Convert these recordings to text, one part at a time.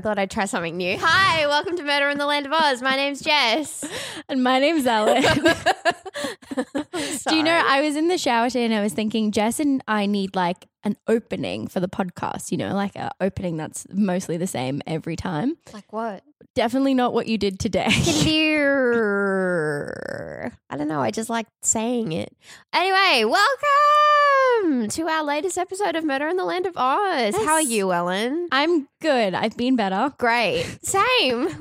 I thought I'd try something new. Hi, welcome to Murder in the Land of Oz. My name's Jess. And my name's Ellen. Do you know, I was in the shower today and I was thinking, Jess and I need like an opening for the podcast, you know, like a opening that's mostly the same every time. like what? Definitely not what you did today. I don't know. I just like saying it. Anyway, welcome to our latest episode of Murder in the Land of Oz. How are you, Ellen? I'm good. I've been better. Great. Same. Woo!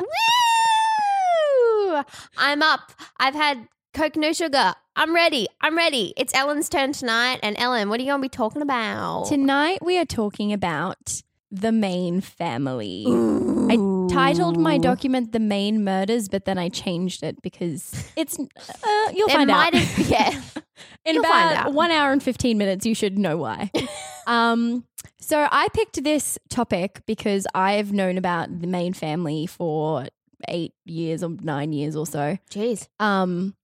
I'm up. I've had Coke no sugar. I'm ready. I'm ready. It's Ellen's turn tonight. And Ellen, what are you going to be talking about? Tonight we are talking about the Mayne family. I titled my document "The Mayne Murders," but then I changed it because it's. Uh, you'll find out. have- yeah. in You'll about one hour and 15 minutes you should know why um so i picked this topic because i've known about the Mayne family for eight years or nine years or so Jeez. um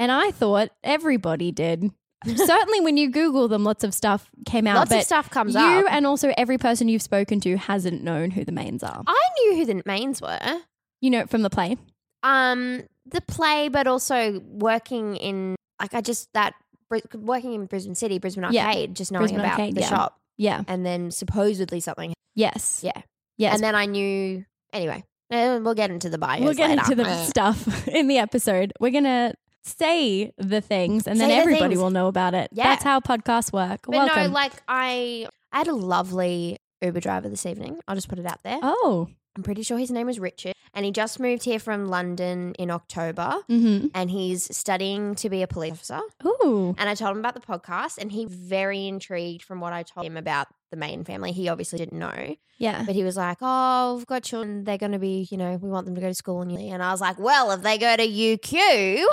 and i thought everybody did certainly when you google them lots of stuff came out Lots but of stuff comes you up. and also every person you've spoken to hasn't known who the Maynes are I knew who the Maynes were. you know from the play Um, the play, but also working in like I just that Bri- working in Brisbane City, Brisbane Yeah. Arcade, just knowing Brisbane about Arcade, the yeah. shop, yeah and then supposedly something. yes Yeah. yes And then I knew anyway. eh, We'll get into the bios. We'll get later. into the stuff in the episode. We're gonna say the things, and then Say the everybody will know about it. Yeah. That's how podcasts work. But Welcome. no, like I, I had a lovely Uber driver this evening. I'll just put it out there. oh, I'm pretty sure his name is Richard, and he just moved here from London in October, mm-hmm. and he's studying to be a police officer. Ooh, And I told him about the podcast, and he very intrigued from what I told him about the Mayne family. He obviously didn't know, yeah. but he was like, "Oh, we've got children. They're going to be, you know, we want them to go to school." And and I was like, "Well, if they go to UQ,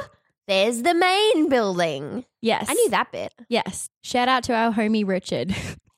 there's the main building." Yes, I knew that bit. Yes. Shout out to our homie Richard.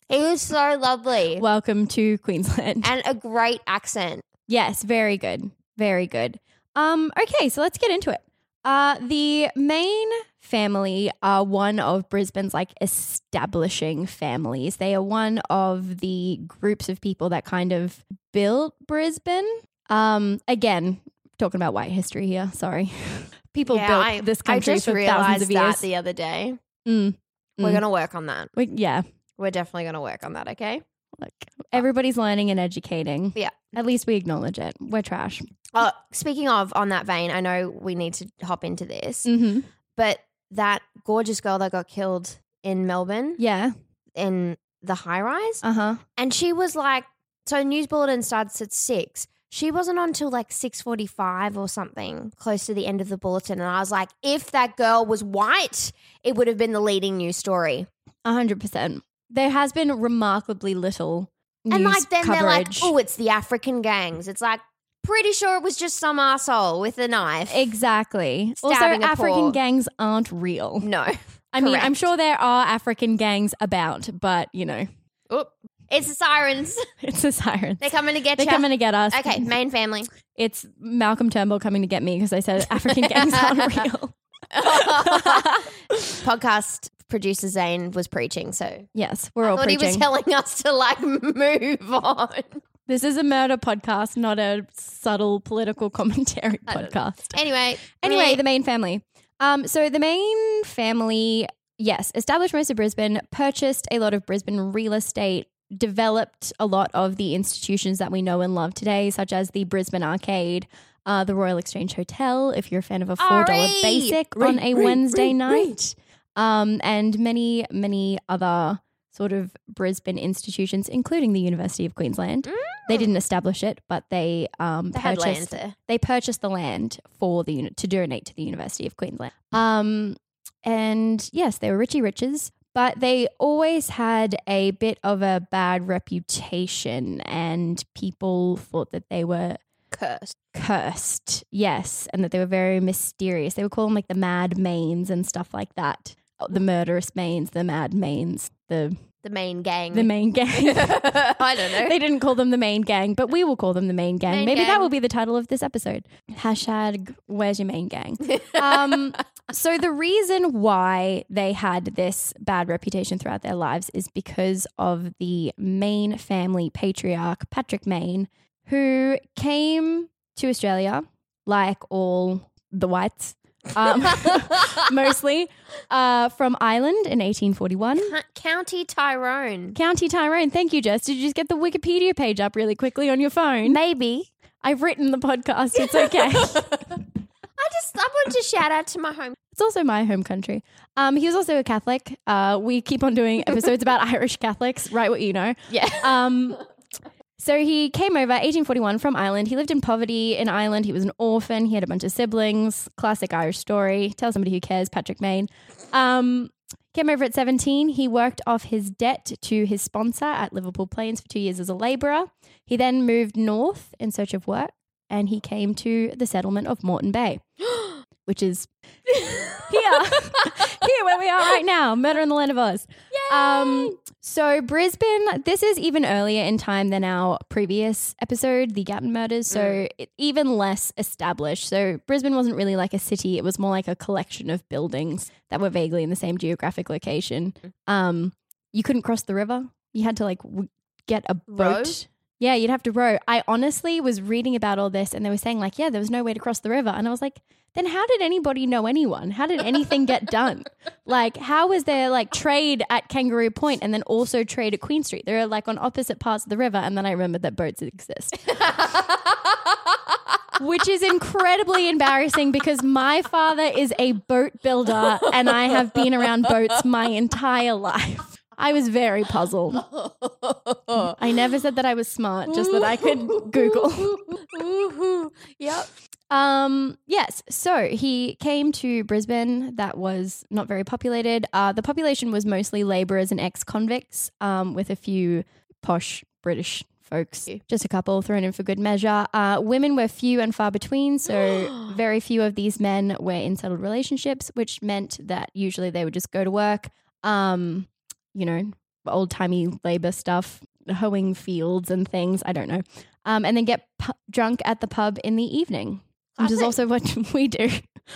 He was so lovely Welcome to Queensland. and a great accent. yes, very good, very good. Um, okay, so let's get into it. Uh, the Mayne family are one of Brisbane's like establishing families. They are one of the groups of people that kind of built Brisbane. Um, again, talking about white history here. Sorry, people Yeah, built I, this I country just for thousands realized of that years. the other day. Mm, We're Mm. going to work on that. we, yeah, We're definitely going to work on that. Okay. like everybody's learning and educating. Yeah. At least we acknowledge it. We're trash. Oh, speaking of on that vein, I know we need to hop into this, Mm-hmm. but that gorgeous girl that got killed in Melbourne Yeah. in the high rise, Uh huh. and she was like, so news bulletin starts at six. She wasn't on till like six forty five or something, close to the end of the bulletin, and I was like, if that girl was white, it would have been the leading news story. A hundred percent. There has been remarkably little news and like then they're like, coverage. oh, it's the African gangs. It's like pretty sure it was just some asshole with a knife. exactly. Also, Stabbing African poor- gangs aren't real. no, I mean, I'm sure there are African gangs about, but you know, it's the sirens. it's the sirens. They're coming to get you. They're you. coming to get us. Okay, Mayne family. It's Malcolm Turnbull coming to get me because I said African gangs aren't real. Podcast producer Zane was preaching, so Yes, we're I all thought preaching. he was telling us to like move on. this is a murder podcast, not a subtle political commentary podcast. Anyway, Anyway, the Mayne family. Um, so the Mayne family yes, established most of Brisbane, purchased a lot of Brisbane real estate, developed a lot of the institutions that we know and love today, such as the Brisbane Arcade, uh, the Royal Exchange Hotel, if you're a fan of a $4 Ari! basic on a Wednesday night, um, and many, many other sort of Brisbane institutions, including the University of Queensland. They didn't establish it, but they um, They purchased they purchased the land for the to donate to the University of Queensland. Um, and yes, they were Richie Riches, but they always had a bit of a bad reputation, and people thought that they were Cursed. cursed. Yes, and that they were very mysterious. They would call them like the Mad Maynes and stuff like that. Oh, The murderous Maynes, the Mad Maynes, the The main gang. the main gang. I don't know. They didn't call them the main gang, but we will call them the main gang. Main Maybe that will be the title of this episode. Hashtag Where's your main gang? um, so the reason why they had this bad reputation throughout their lives is because of the Mayne family patriarch Patrick Mayne, who came to Australia like all the whites. Um, mostly uh, from Ireland in 1841. Co- County Tyrone. County Tyrone. Thank you, Jess. Did you just get the Wikipedia page up really quickly on your phone? Maybe. I've written the podcast. It's okay. I just I want to shout out to my home. it's also my home country. Um, he was also a Catholic. Uh, we keep on doing episodes about Irish Catholics. Write what you know. Yeah. Um, so he came over 1841 from Ireland. He lived in poverty in Ireland. He was an orphan. He had a bunch of siblings. Classic Irish story. Tell somebody who cares. Patrick Mayne. Um, came over at 17. He worked off his debt to his sponsor at Liverpool Plains for two years as a labourer. He then moved north in search of work, and he came to the settlement of Moreton Bay, which is here, here where we are right now, murder in the land of Oz. Um, so Brisbane, this is even earlier in time than our previous episode, the Gatton murders. So it, even less established. So Brisbane wasn't really like a city; it was more like a collection of buildings that were vaguely in the same geographic location. Um, you couldn't cross the river; you had to like w- get a Row? Yeah, you'd have to row. I honestly was reading about all this and they were saying, like, yeah, there was no way to cross the river. And I was like, then how did anybody know anyone? How did anything get done? Like, how was there like trade at Kangaroo Point and then also trade at Queen Street? They're like on opposite parts of the river. And then I remembered that boats exist. Which is incredibly embarrassing because my father is a boat builder and I have been around boats my entire life. I was very puzzled. I never said that I was smart, just that I could Google. Yep. Um, yes. So he came to Brisbane that was not very populated. Uh, the population was mostly laborers and ex convicts, um, with a few posh British folks, just a couple thrown in for good measure. Uh, women were few and far between. So very few of these men were in settled relationships, which meant that usually they would just go to work, um, you know, old timey labor stuff, hoeing fields and things. I don't know. Um, and then get pu- drunk at the pub in the evening, which is also what we do.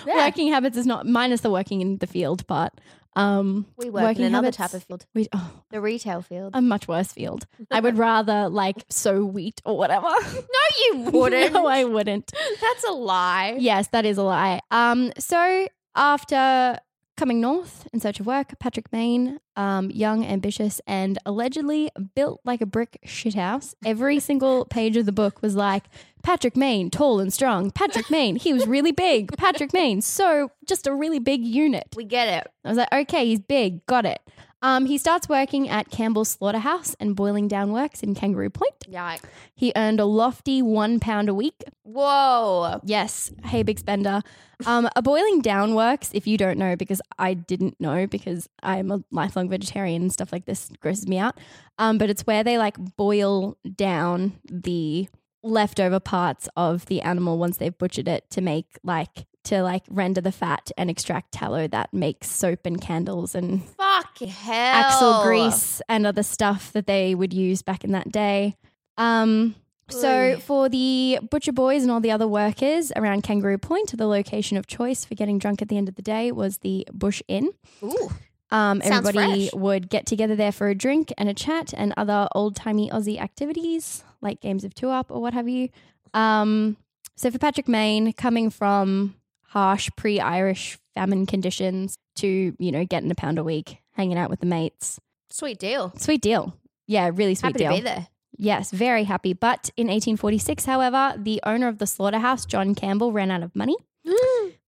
Yeah. Working habits is not minus the working in the field part. Um, We work in another habits- type of field. We, oh, The retail field. a much worse field. I would rather like sow wheat or whatever. no, you wouldn't. no, I wouldn't. That's a lie. Yes, that is a lie. Um, so after coming north in search of work, Patrick Mayne, um, young, ambitious, and allegedly built like a brick shithouse. Every single page of the book was like Patrick Mayne, tall and strong. Patrick Mayne, he was really big. Patrick Mayne, so just a really big unit. We get it. I was like, okay, he's big, got it. Um, he starts working at Campbell's Slaughterhouse and boiling down works in Kangaroo Point. Yikes. He earned a lofty one pound a week. Whoa. Yes, hey, big spender. Um, a boiling down works, if you don't know, because I didn't know because I'm a lifelong vegetarian and stuff like this grosses me out. Um, but it's where they like boil down the leftover parts of the animal once they've butchered it to make like to like render the fat and extract tallow that makes soap and candles and Fucking hell. axle grease and other stuff that they would use back in that day. Um, so for the butcher boys and all the other workers around Kangaroo Point, the location of choice for getting drunk at the end of the day was the Bush Inn. Ooh. Um, everybody fresh. would get together there for a drink and a chat and other old timey Aussie activities like games of two up or what have you. Um, so for Patrick Mayne, coming from harsh pre-Irish famine conditions to, you know, getting a pound a week, hanging out with the mates. Sweet deal. Sweet deal. Yeah, really sweet Happy deal. to be there. Yes, very happy. But in 1846, however, the owner of the slaughterhouse, John Campbell, ran out of money.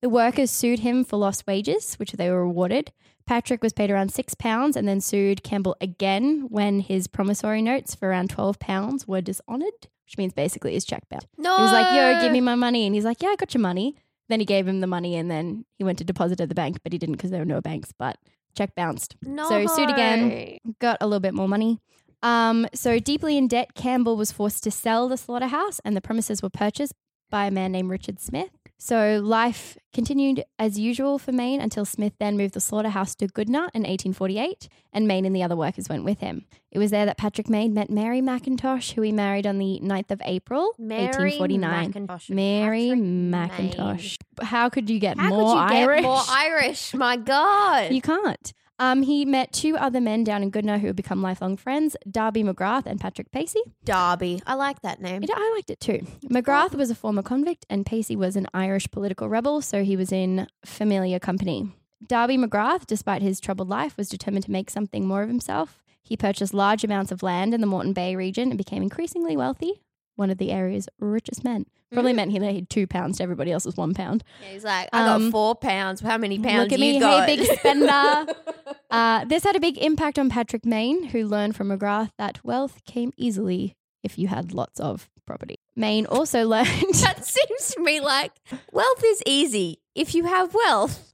The workers sued him for lost wages, which they were awarded. Patrick was paid around six pounds and then sued Campbell again when his promissory notes for around 12 pounds were dishonored, which means basically his check bounced. No. He was like, yo, give me my money. And he's like, yeah, I got your money. Then he gave him the money and then he went to deposit at the bank, but he didn't because there were no banks, but check bounced. No. So sued again, got a little bit more money. Um, so deeply in debt, Campbell was forced to sell the slaughterhouse and the premises were purchased by a man named Richard Smith. So life continued as usual for Mayne until Smith then moved the slaughterhouse to Goodna in 1848, and Mayne and the other workers went with him. It was there that Patrick Mayne met Mary McIntosh, who he married on the 9th of April, Mary 1849. McIntosh. Mary Patrick McIntosh. How could you get How more could you Irish? get more Irish? My God. You can't. Um, he met two other men down in Goodna who had become lifelong friends, Darby McGrath and Patrick Pacey. Darby. I like that name. I I liked it too. McGrath was a former convict and Pacey was an Irish political rebel, so he was in familiar company. Darby McGrath, despite his troubled life, was determined to make something more of himself. He purchased large amounts of land in the Moreton Bay region and became increasingly wealthy, one of the area's richest men. Probably Mm. meant he laid two pounds to everybody else's one pound. Yeah, he's like, I Um, got four pounds. How many pounds Look at you me, got? hey, big spender. uh, this had a big impact on Patrick Mayne, who learned from McGrath that wealth came easily if you had lots of property. Mayne also learned. that seems to me like wealth is easy if you have wealth.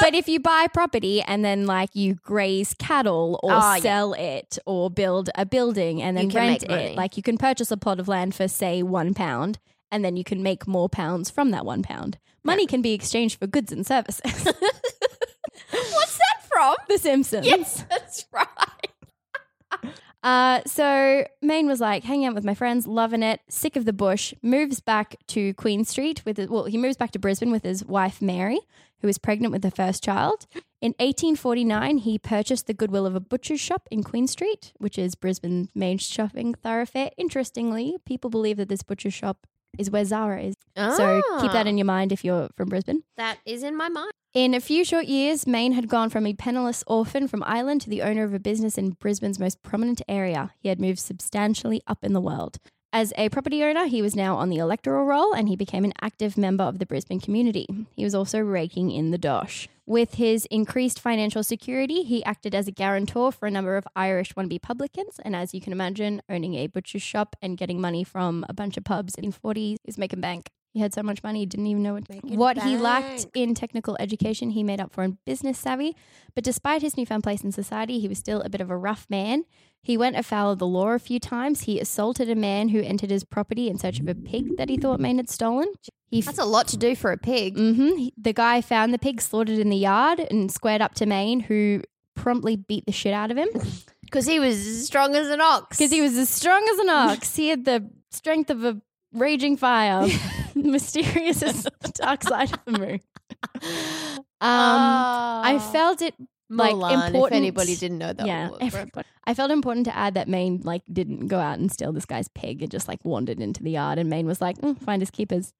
But if you buy property and then like you graze cattle or Oh, yeah. sell it or build a building and then rent it, like you can purchase a plot of land for say one pound and then you can make more pounds from that one pound. Money can be exchanged for goods and services. What's that from? the Simpsons. Yes, that's right. Uh, so Mayne was like hanging out with my friends, loving it, sick of the bush, moves back to Queen Street with his, well, he moves back to Brisbane with his wife Mary, who was pregnant with her first child. In 1849, he purchased the goodwill of a butcher's shop in Queen Street, which is Brisbane's main shopping thoroughfare. Interestingly, people believe that this butcher's shop is where Zara is. So keep that ah. in your mind if you're from Brisbane. That is in my mind. In a few short years, Mayne had gone from a penniless orphan from Ireland to the owner of a business in Brisbane's most prominent area. He had moved substantially up in the world. As a property owner, he was now on the electoral roll and he became an active member of the Brisbane community. He was also raking in the dosh. With his increased financial security, he acted as a guarantor for a number of Irish wannabe publicans. And as you can imagine, owning a butcher's shop and getting money from a bunch of pubs in the 40s is making bank. He had so much money, he didn't even know what, what he lacked in technical education, he made up for in business savvy. But despite his newfound place in society, he was still a bit of a rough man. He went afoul of the law a few times. He assaulted a man who entered his property in search of a pig that he thought Mayne had stolen. He That's a lot to do for a pig. Mm-hmm. The guy found the pig slaughtered in the yard and squared up to Mayne, who promptly beat the shit out of him Because he was as strong as an ox. because he was as strong as an ox. He had the strength of a raging fire, mysterious as the dark side of the moon. Um, I felt it like Mulan, if important. anybody didn't know that yeah, everybody. I felt important to add that Mayne like didn't go out and steal this guy's pig and just like wandered into the yard. And Mayne was like, "Mm, find his keepers.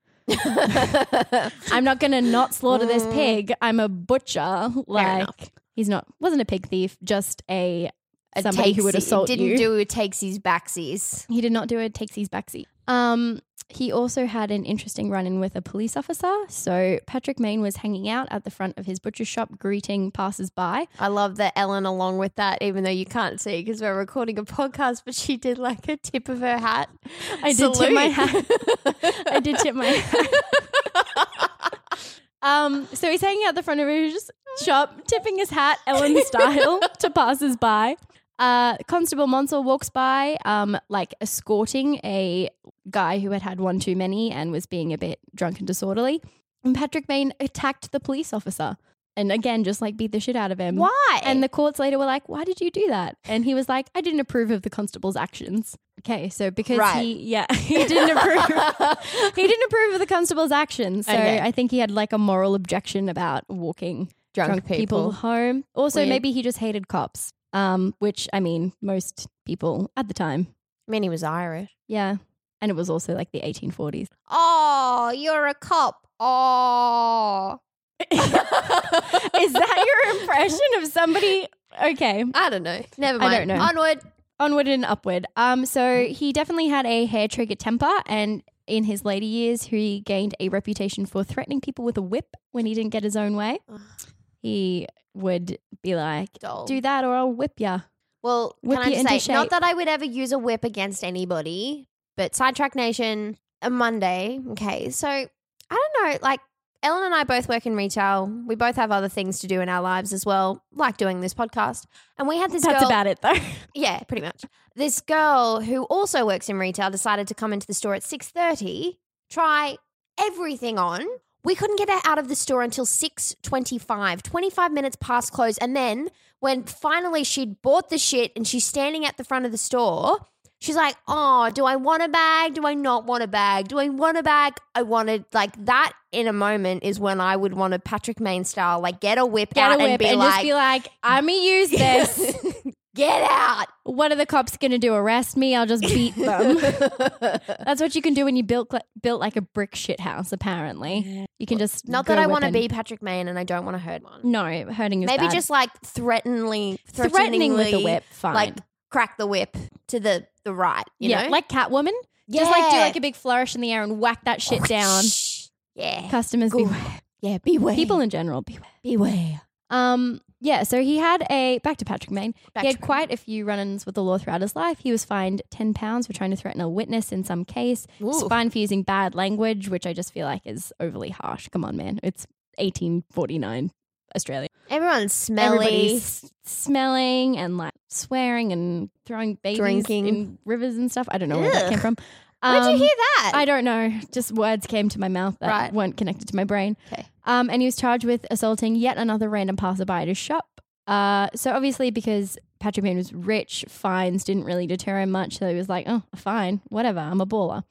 I'm not gonna not slaughter this pig. I'm a butcher. Like he's not wasn't a pig thief, just a, A somebody who would takesy- assault didn't you. do a takesies backsies. He did not do a takesies backseat. Um, he also had an interesting run in with a police officer. So Patrick Mayne was hanging out at the front of his butcher shop, greeting passers-by. I love that Ellen along with that, even though you can't see because we're recording a podcast, but she did like a tip of her hat. I did tip my hat. I did tip my hat. Um, so he's hanging out the front of his shop, tipping his hat, Ellen style, to passers-by. Uh, Constable Monsell walks by, um, like escorting a guy who had had one too many and was being a bit drunk and disorderly. And Patrick Mayne attacked the police officer, and again, just like beat the shit out of him. Why? And the courts later were like, "Why did you do that?" And he was like, "I didn't approve of the constable's actions." Okay, so because Right. he, yeah, he didn't approve. he didn't approve of the constable's actions. So Okay. I think he had like a moral objection about walking Drunk drunk, people. people. home. Also, Weird. maybe he just hated cops. Um, which I mean, most people at the time, I mean, he was Irish. yeah. And it was also like the 1840s. Oh, you're a cop. Oh, Is that your impression of somebody? Okay. I don't know. Never mind. I don't know. Onward. Onward and upward. Um, so he definitely had a hair trigger temper, and in his later years, he gained a reputation for threatening people with a whip when he didn't get his own way. He would be like, Dull. "Do that, or I'll whip ya." Well, Whip can I just say, into not that I would ever use a whip against anybody, but Sidetrack Nation, a Monday. Okay, so I don't know. Like Ellen and I both work in retail. We both have other things to do in our lives as well, like doing this podcast. And we had this That's girl. about it, though. Yeah, pretty much. This girl who also works in retail decided to come into the store at 6:30, try everything on. We couldn't get her out of the store until 6:25, 25 minutes past close. And then when finally she'd bought the shit and she's standing at the front of the store, she's like, "Oh, do I want a bag? Do I not want a bag? Do I want a bag? I wanted like that in a moment is when I would want a Patrick Mayne style, like get a whip Get out a whip and be and like, just be like, "I'm gonna use this." get out. what are the cops gonna do? Arrest me? I'll just beat them. That's what you can do when you built built like a brick shit house. Apparently, you can just Not that I want to be Patrick Mayne and I don't want to hurt one. No, hurting is Maybe bad. just like threateningly, threatening with the threateningly, whip. Fine. like crack the whip to the the right. You yeah, know, like Catwoman. Just like do Yeah. like a big flourish in the air and whack that shit down. Yeah, Customers Go. beware. yeah. Beware, People in general beware. beware. Um, yeah, so he had a back to Patrick Mayne. Back he had quite a few run-ins with the law throughout his life. He was fined ten pounds for trying to threaten a witness in some case. He was Ooh. fined for using bad language, which I just feel like is overly harsh. Come on, man. It's 1849 Australia. Everyone's smelly. Everybody's smelling and like swearing and throwing babies Drinking. in rivers and stuff. I don't know where that came from. Where'd you Um, hear that? I don't know. Just words came to my mouth that Right. weren't connected to my brain. Okay. Um, and he was charged with assaulting yet another random passerby at his shop. Uh, so obviously because Patrick Mayne was rich, fines didn't really deter him much. So he was like, oh, fine, whatever. I'm a baller.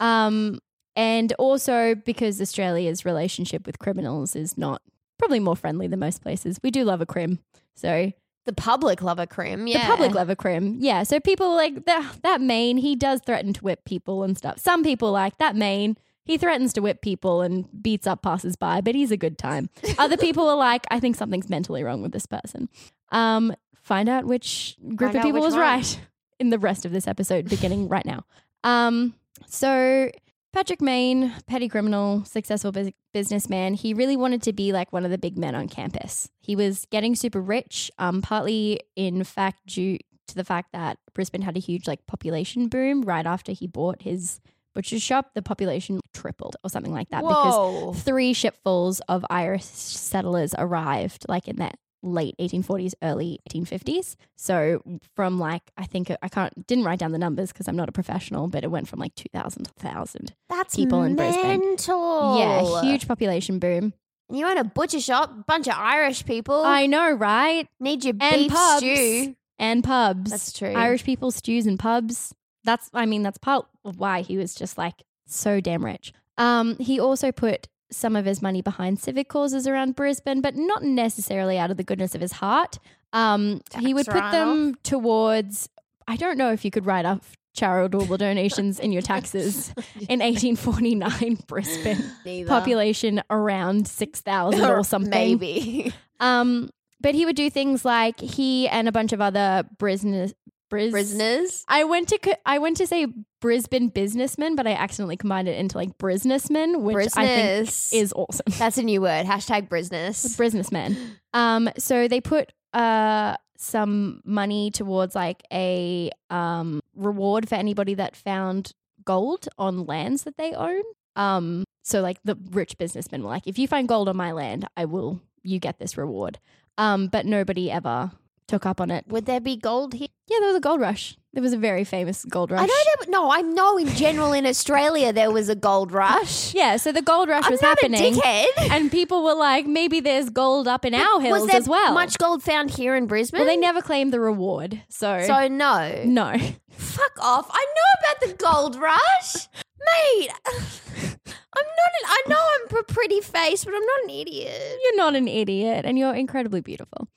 Um, and also because Australia's relationship with criminals is not probably more friendly than most places. We do love a crim. So the public love a crim. Yeah, the public love a crim. Yeah. So people like that that Mayne, he does threaten to whip people and stuff. Some people like that Mayne, he threatens to whip people and beats up passers-by, but he's a good time. Other people are like, I think something's mentally wrong with this person. Um, find out which group Find of people was one. right in the rest of this episode, beginning right now. Um, so Patrick Mayne, petty criminal, successful bus- businessman, he really wanted to be like one of the big men on campus. He was getting super rich, um, partly in fact due to the fact that Brisbane had a huge like population boom right after he bought his butcher's shop. The population tripled or something like that because three shipfuls of Irish settlers arrived like in that late 1840s early 1850s so from like i think i can't didn't write down the numbers because i'm not a professional but it went from like 2000 to 1000 That's people in Brisbane. mental. yeah huge population boom And You own a butcher shop, bunch of Irish people. i know right need your and beef pubs stew. and pubs That's true. irish people stews and pubs that's i mean that's part of why he was just like so damn rich um he also put some of his money behind civic causes around brisbane but not necessarily out of the goodness of his heart um he would put them towards i don't know if you could write off charitable donations in your taxes in 1849 brisbane Neither. population around 6000 or something Maybe. um, but he would do things like he and a bunch of other Brisbane Bris- Prisoners. I went to I went to say Brisbane businessman, but I accidentally combined it into like businessman, which I think is awesome. That's a new word. Hashtag business. businessmen. Um, so they put uh some money towards like a um reward for anybody that found gold on lands that they own. Um, so like the rich businessmen were like, if you find gold on my land, I will you get this reward. Um, but nobody ever took up on it. Would there be gold here? Yeah, there was a gold rush. There was a very famous gold rush. I know there. No, I know in general in Australia there was a gold rush. Yeah, so the gold rush I'm was happening. And people were like, maybe there's gold up in our hills was there as well. much gold found here in Brisbane? well, they never claimed the reward. So, So no. no. Fuck off. I know about the gold rush. Mate, I'm not an, I know I'm a pretty face, but I'm not an idiot. You're not an idiot and you're incredibly beautiful.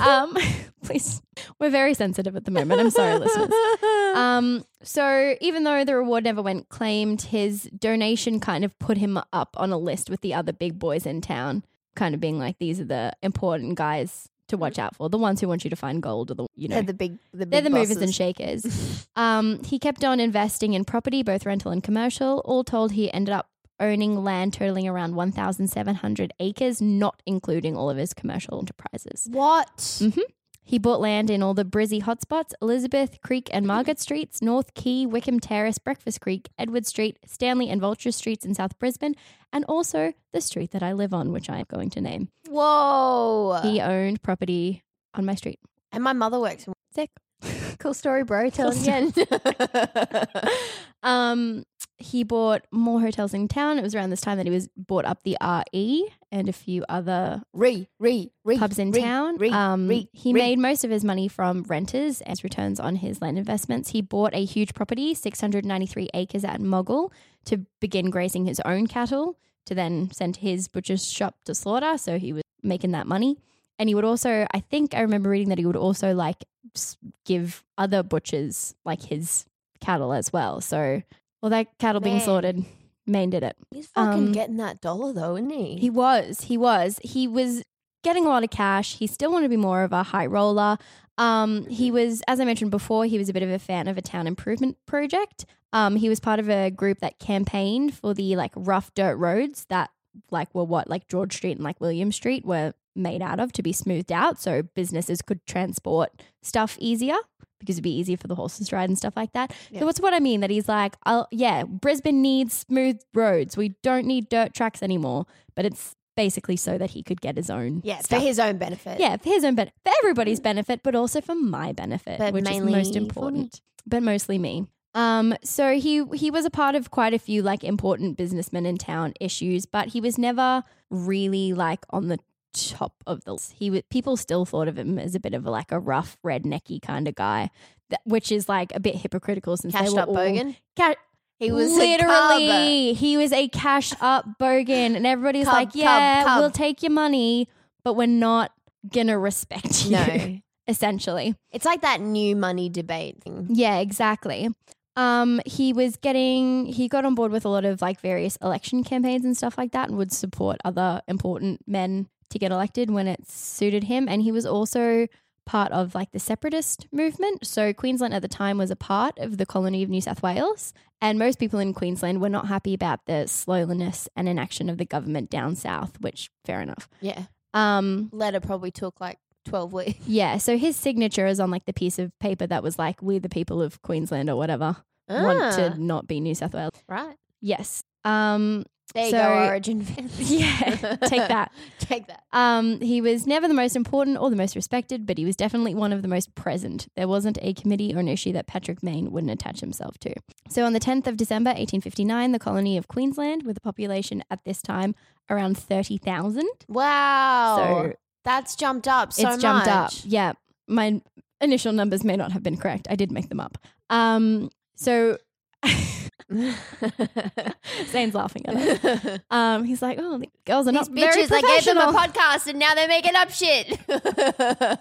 Um, please, we're very sensitive at the moment. I'm sorry, listeners. Um, so even though the reward never went claimed, his donation kind of put him up on a list with the other big boys in town. kind of being like, these are the important guys to watch out for. The ones who want you to find gold, or the you know, They're the big, the big they're the movers and shakers. um, he kept on investing in property, both rental and commercial. All told, he ended up owning land totaling around 1,700 acres, not including all of his commercial enterprises. What? Mm. He bought land in all the Brizzy hotspots Elizabeth Creek and Margaret Streets, North Quay, Wickham Terrace, Breakfast Creek, Edward Street, Stanley and Vulture Streets in South Brisbane, and also the street that I live on, which I am going to name. Whoa. He owned property on my street. and my mother works in Sick. Cool story, bro. Tell us again. um, he bought more hotels in town. It was around this time that he was bought up the RE and a few other re, re, re. pubs in re, town. Re, um, he made most of his money from renters and returns on his land investments. He bought a huge property, 693 acres at Moggill, to begin grazing his own cattle, to then send his butcher's shop to slaughter. So he was making that money. And he would also, I think I remember reading that he would also like give other butchers like his cattle as well. So all that cattle being Man. slaughtered, Mayne did it. He's fucking um, getting that dollar though, isn't he? He was. He was. He was getting a lot of cash. He still wanted to be more of a high roller. Um, he was, as I mentioned before, he was a bit of a fan of a town improvement project. Um, he was part of a group that campaigned for the like rough dirt roads that like were what like George Street and like William Street were made out of to be smoothed out so businesses could transport stuff easier because it'd be easier for the horses to ride and stuff like that. Yeah. So what's what I mean that he's like, I'll, yeah, Brisbane needs smooth roads. We don't need dirt tracks anymore. But it's basically so that he could get his own. yeah, stuff. for his own benefit. yeah, for his own benefit, for everybody's benefit, but also for my benefit, But which is most important. But mostly me. Um, so he he was a part of quite a few like important businessmen in town issues, but he was never really like on the top of the list. He was, people still thought of him as a bit of a, like a rough rednecky kind of guy, that, which is like a bit hypocritical since Cashed they were up all, bogan. Ca- He was literally he was a cash up bogan, and everybody's Cub, like, cub, "Yeah, cub." we'll take your money, but we're not gonna respect you." No. essentially. It's like that new money debate thing. Yeah, exactly. Um, he was getting he got on board with a lot of like various election campaigns and stuff like that, and would support other important men to get elected when it suited him. And he was also part of like the separatist movement. So Queensland at the time was a part of the colony of New South Wales, and most people in Queensland were not happy about the slowness and inaction of the government down south. Which fair enough. Yeah. Um, Letter probably took like 12 weeks. yeah, so his signature is on like the piece of paper that was like, "We the people of Queensland" or whatever want Ah, to not be New South Wales. Right. Yes. Um. There you So- go, Origin fans. Yeah, take that. take that. Um. He was never the most important or the most respected, but he was definitely one of the most present. There wasn't a committee or an issue that Patrick Mayne wouldn't attach himself to. So on the 10th of December, 1859, the colony of Queensland, with a population at this time around 30,000. Wow. So That's jumped up so it's jumped up. Yeah, my initial numbers may not have been correct. I did make them up. Um, so Zane's laughing at us. Um, he's like, "Oh, the girls are These not very bitches, I gave them a professional." podcast and now they're making up shit.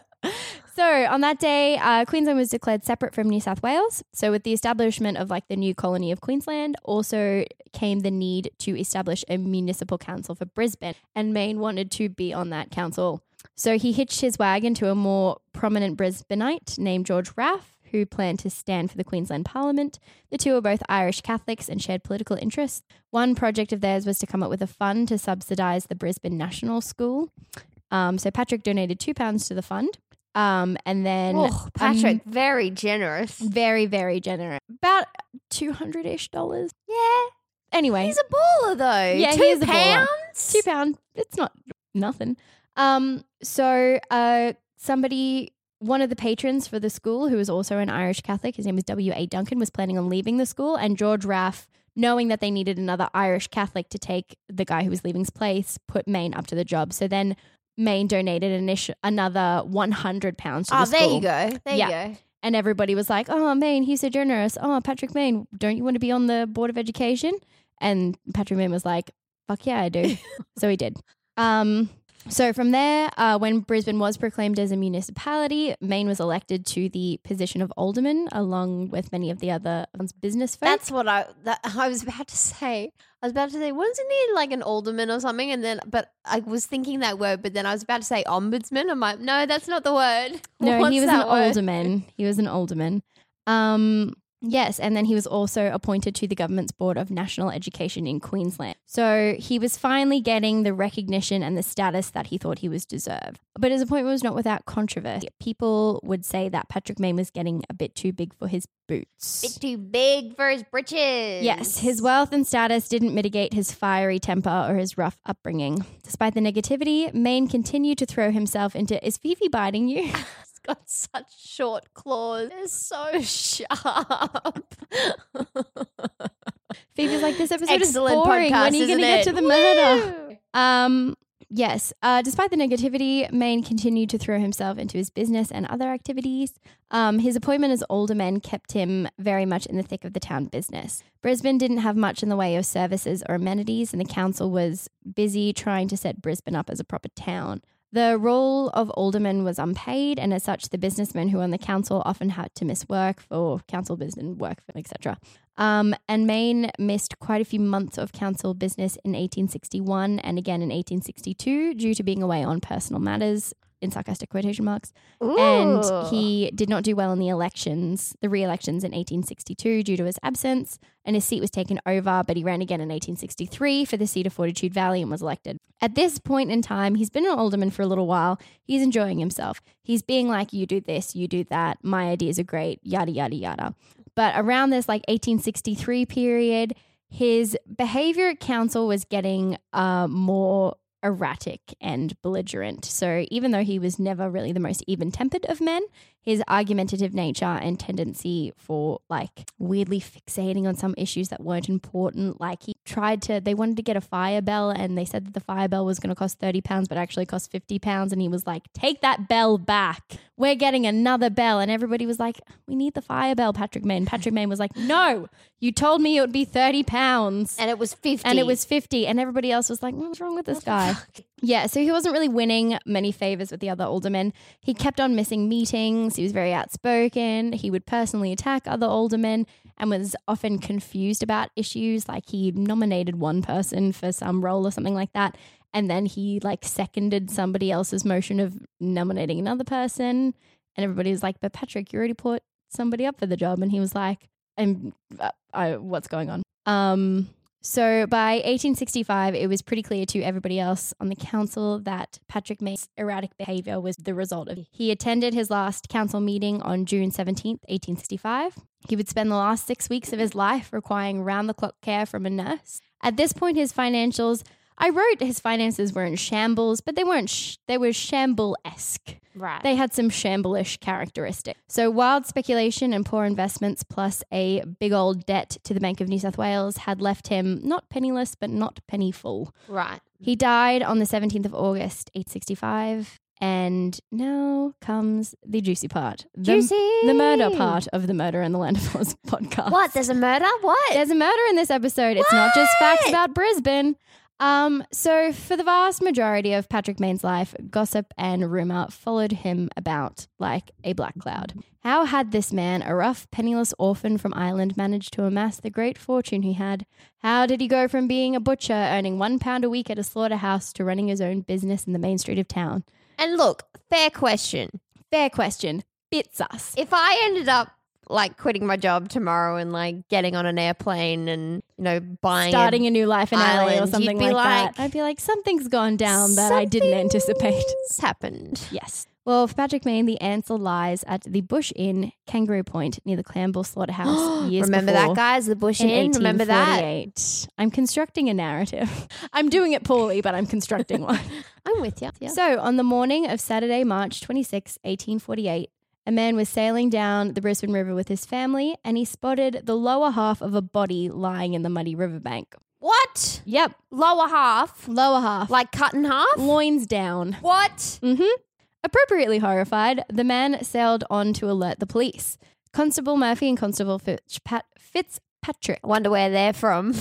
So on that day, uh, Queensland was declared separate from New South Wales. So with the establishment of like the new colony of Queensland, also came the need to establish a municipal council for Brisbane, and Mayne wanted to be on that council. So he hitched his wagon to a more prominent Brisbaneite named George Raff, who planned to stand for the Queensland Parliament. The two were both Irish Catholics and shared political interests. One project of theirs was to come up with a fund to subsidise the Brisbane National School. Um, so Patrick donated two pounds to the fund. Um, and then oh, Patrick, um, very generous. very, very generous. About two hundred ish dollars. Yeah. Anyway, He's a baller though. Yeah, Two pounds? two pound. It's not nothing. Um, so uh, somebody, one of the patrons for the school, who was also an Irish Catholic, his name was W. A. Duncan, was planning on leaving the school, and George Raff, knowing that they needed another Irish Catholic to take the guy who was leaving's place, put Mayne up to the job. So then. Mayne donated an ish- another 100 pounds to Oh, the there school. you go. There Yeah. you go. And everybody was like, "Oh, Mayne, he's so generous. Oh, Patrick Mayne, don't you want to be on the board of education?" And Patrick Mayne was like, "Fuck yeah, I do." so he did. Um, So from there, uh, when Brisbane was proclaimed as a municipality, Mayne was elected to the position of alderman, along with many of the other business folk. That's what I that, I was about to say. I was about to say, wasn't he like an alderman or something? And then, but I was thinking that word, but then I was about to say ombudsman. I'm like, no, that's not the word. no, What's he was an word? alderman. He was an alderman. Um, yes, and then he was also appointed to the government's board of national education in Queensland. So he was finally getting the recognition and the status that he thought he was deserved. But his appointment was not without controversy. People would say that Patrick Mayne was getting a bit too big for his boots. Bit too big for his britches. Yes, his wealth and status didn't mitigate his fiery temper or his rough upbringing. Despite the negativity, Mayne continued to throw himself into. Is Fifi biting you? Got such short claws. They're so sharp. Phoebe's like, this episode Excellent is boring. podcast, when are you going to get to the murder? Um, yes. Uh, despite the negativity, Mayne continued to throw himself into his business and other activities. Um, his appointment as alderman kept him very much in the thick of the town business. Brisbane didn't have much in the way of services or amenities, and the council was busy trying to set Brisbane up as a proper town. The role of alderman was unpaid, and as such, the businessmen who were on the council often had to miss work for council business, and work, etc. Um, and Mayne missed quite a few months of council business in 1861 and again in 1862 due to being away on personal matters, in sarcastic quotation marks. And he did not do well in the elections, the re-elections in 1862 due to his absence, and his seat was taken over, but he ran again in 1863 for the seat of Fortitude Valley and was elected. At this point in time, he's been an alderman for a little while. He's enjoying himself. He's being like, you do this, you do that, my ideas are great, yada, yada, yada. But around this like 1863 period, his behavior at council was getting uh, more erratic and belligerent. So even though he was never really the most even tempered of men, his argumentative nature and tendency for like weirdly fixating on some issues that weren't important. Like he tried to, they wanted to get a fire bell and they said that the fire bell was going to cost 30 pounds, but actually cost 50 pounds. And he was like, take that bell back. We're getting another bell. And everybody was like, we need the fire bell, Patrick Mayne. Patrick Mayne was like, no, you told me it would be 30 pounds. and it was 50. And it was 50. And everybody else was like, what's wrong with this guy? Yeah, so he wasn't really winning many favors with the other aldermen. He kept on missing meetings. He was very outspoken. He would personally attack other aldermen and was often confused about issues. Like he nominated one person for some role or something like that. And then he like seconded somebody else's motion of nominating another person. And everybody was like, but Patrick, you already put somebody up for the job. And he was like, I'm, uh, I, what's going on? Um, so by 1865, it was pretty clear to everybody else on the council that Patrick Mayne's erratic behavior was the result of. He attended his last council meeting on June 17th, 1865. He would spend the last six weeks of his life requiring round the clock care from a nurse. At this point, his financials, I wrote his finances were in shambles, but they weren't, sh- they were shamble esque. right. They had some shamblish characteristics. So, wild speculation and poor investments, plus a big old debt to the Bank of New South Wales, had left him not penniless, but not penny full. right. He died on the 17th of August, 865. And now comes the juicy part. The, Juicy. The murder part of the Murder in the Land of Oz podcast. What? There's a murder? What? There's a murder in this episode. It's not just facts about Brisbane. Um, so for the vast majority of Patrick Mayne's life, gossip and rumor followed him about like a black cloud. How had this man, a rough, penniless orphan from Ireland, managed to amass the great fortune he had? How did he go from being a butcher, earning one pound a week at a slaughterhouse, to running his own business in the main street of town? and look, fair question. Fair question. Bits us. If I ended up like quitting my job tomorrow and like getting on an airplane and you know buying starting a new life in LA or something like, like, that. I'd be like, something's gone down that I didn't anticipate. Happened. Yes. Well, for Patrick Mayne, the answer lies at the Bush Inn, Kangaroo Point, near the Clamble Slaughterhouse. years Remember before, that, guys? The Bush In Inn. Remember that? 1848. I'm constructing a narrative. I'm doing it poorly, but I'm constructing one. I'm with you. Yeah. So, on the morning of Saturday, March 26, 1848, a man was sailing down the Brisbane River with his family and he spotted the lower half of a body lying in the muddy riverbank. What? Yep, Lower half, lower half. like cut in half. loins down. What? Mm-hmm. Appropriately horrified, the man sailed on to alert the police. Constable Murphy and Constable Fitzpat- Fitzpatrick. I wonder where they're from.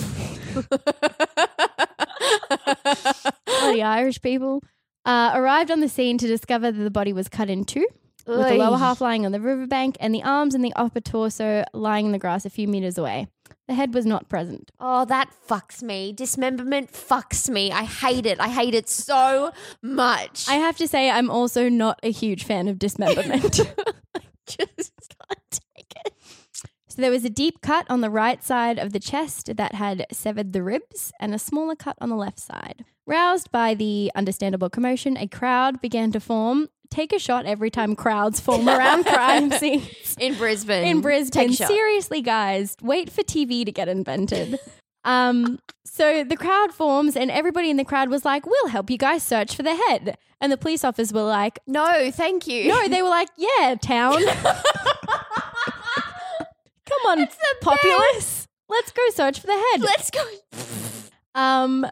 Bloody Irish people. uh, arrived on the scene to discover that the body was cut in two, with the lower half lying on the riverbank and the arms and the upper torso lying in the grass a few meters away. The head was not present. Oh, that fucks me. Dismemberment fucks me. I hate it. I hate it so much. I have to say, I'm also not a huge fan of dismemberment. just can't take it. So there was a deep cut on the right side of the chest that had severed the ribs and a smaller cut on the left side. Roused by the understandable commotion, a crowd began to form. Take a shot every time crowds form around crime scenes In Brisbane. in Brisbane. Seriously, guys, wait for TV to get invented. Um, so the crowd forms, and everybody in the crowd was like, "We'll help you guys search for the head." And the police officers were like, No, thank you. "No," they were like, "Yeah, town." Come on, populace. Let's go search for the head. Let's go. Um,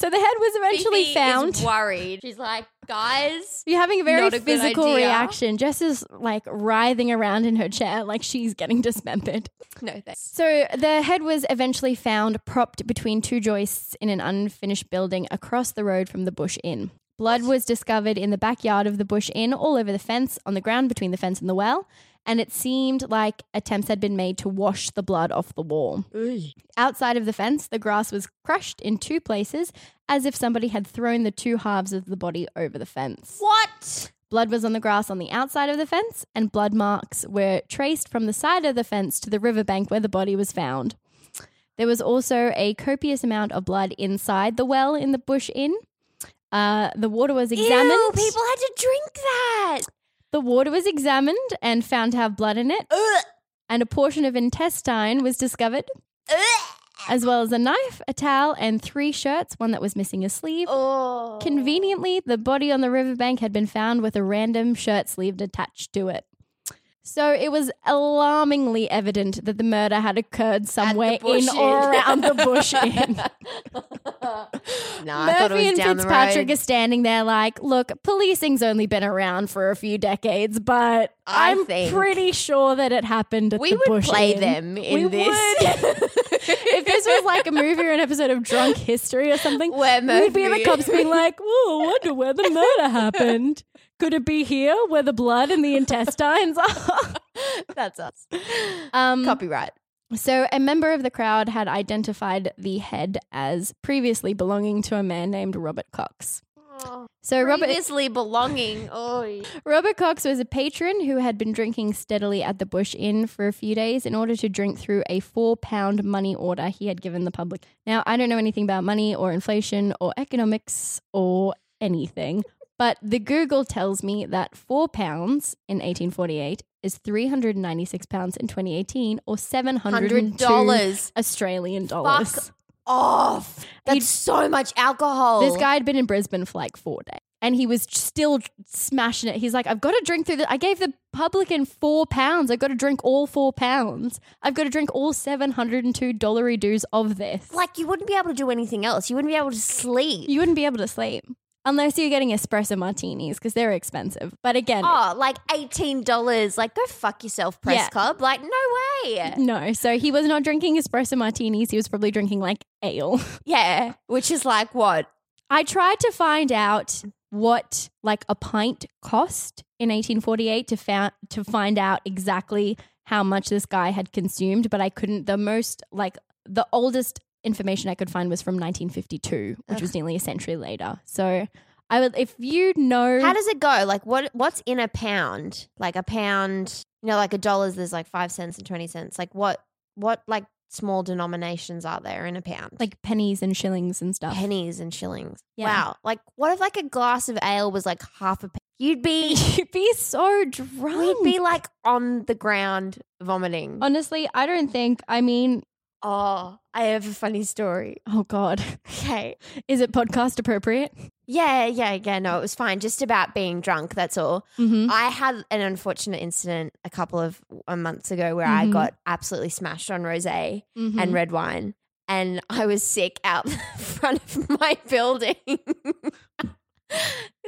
so the head was eventually Phoebe found. Is worried. She's like, guys. You're having a very a physical reaction. Jess is like writhing around in her chair like she's getting dismembered. No thanks. So the head was eventually found propped between two joists in an unfinished building across the road from the Bush Inn. Blood was discovered in the backyard of the Bush Inn, all over the fence, on the ground between the fence and the well, and it seemed like attempts had been made to wash the blood off the wall. Outside of the fence, the grass was crushed in two places, as if somebody had thrown the two halves of the body over the fence. What? Blood was on the grass on the outside of the fence, and blood marks were traced from the side of the fence to the riverbank where the body was found. There was also a copious amount of blood inside the well in the Bush Inn. Uh, the water was examined. Ew, people had to drink that. The water was examined and found to have blood in it, and a portion of intestine was discovered, as well as a knife, a towel, and three shirts, one that was missing a sleeve. Oh. Conveniently, the body on the riverbank had been found with a random shirt sleeve attached to it. So it was alarmingly evident that the murder had occurred somewhere in or around the Bush Inn. No, I thought it Murphy was and Fitzpatrick are standing there like, look, policing's only been around for a few decades, but I am pretty sure that it happened at We the would Bush play Inn. them in we this. If this was like a movie or an episode of Drunk History or something, Where we'd be the Murphy- cops being like, "Oh, I wonder where the murder happened. Could it be here, where the blood and the intestines are?" That's us. um, Copyright. so, a member of the crowd had identified the head as previously belonging to a man named Robert Cox. So, Robert Previously belonging. Oh, Robert Cox was a patron who had been drinking steadily at the Bush Inn for a few days in order to drink through a four pound money order he had given the public. Now, I don't know anything about money or inflation or economics or anything, but the Google tells me that four pounds in 1848 is 396 pounds in 2018 or $702 hundred dollars Australian dollars. Fuck off. That's He'd- so much alcohol. This guy had been in Brisbane for like four days. And he was still smashing it. He's like, I've got to drink through the. I gave the publican four pounds. I've got to drink all four pounds. I've got to drink all seven hundred and two dollary dues of this. like you wouldn't be able to do anything else. You wouldn't be able to sleep. you wouldn't be able to sleep unless you're getting espresso martinis because they're expensive. But again, Oh, like eighteen dollars. Like go fuck yourself, press Yeah. club. Like no way. no. So he was not drinking espresso martinis. He was probably drinking like ale. Yeah, which is like what? I tried to find out what like a pint cost in 1848 to found to find out exactly how much this guy had consumed, but I couldn't. The most like the oldest information I could find was from 1952, which was nearly a century later. So I would, if you know, How does it go? Like what? What's in a pound? Like a pound? You know, like a dollar's there's like five cents and twenty cents. Like what? What like small denominations are there in a pound? like pennies and shillings and stuff. pennies and shillings. Yeah. Wow. Like what if like a glass of ale was like half a? Pe- You'd be. You'd be so drunk. We'd be like on the ground vomiting. honestly, I don't think. I mean, oh, I have a funny story. oh god, Okay. is it podcast appropriate? Yeah, yeah, yeah. No, it was fine. Just about being drunk. That's all. Mm-hmm. I had an unfortunate incident a couple of uh, months ago where I Mhm. got absolutely smashed on rosé Mm-hmm. and red wine, and I was sick out front of my building.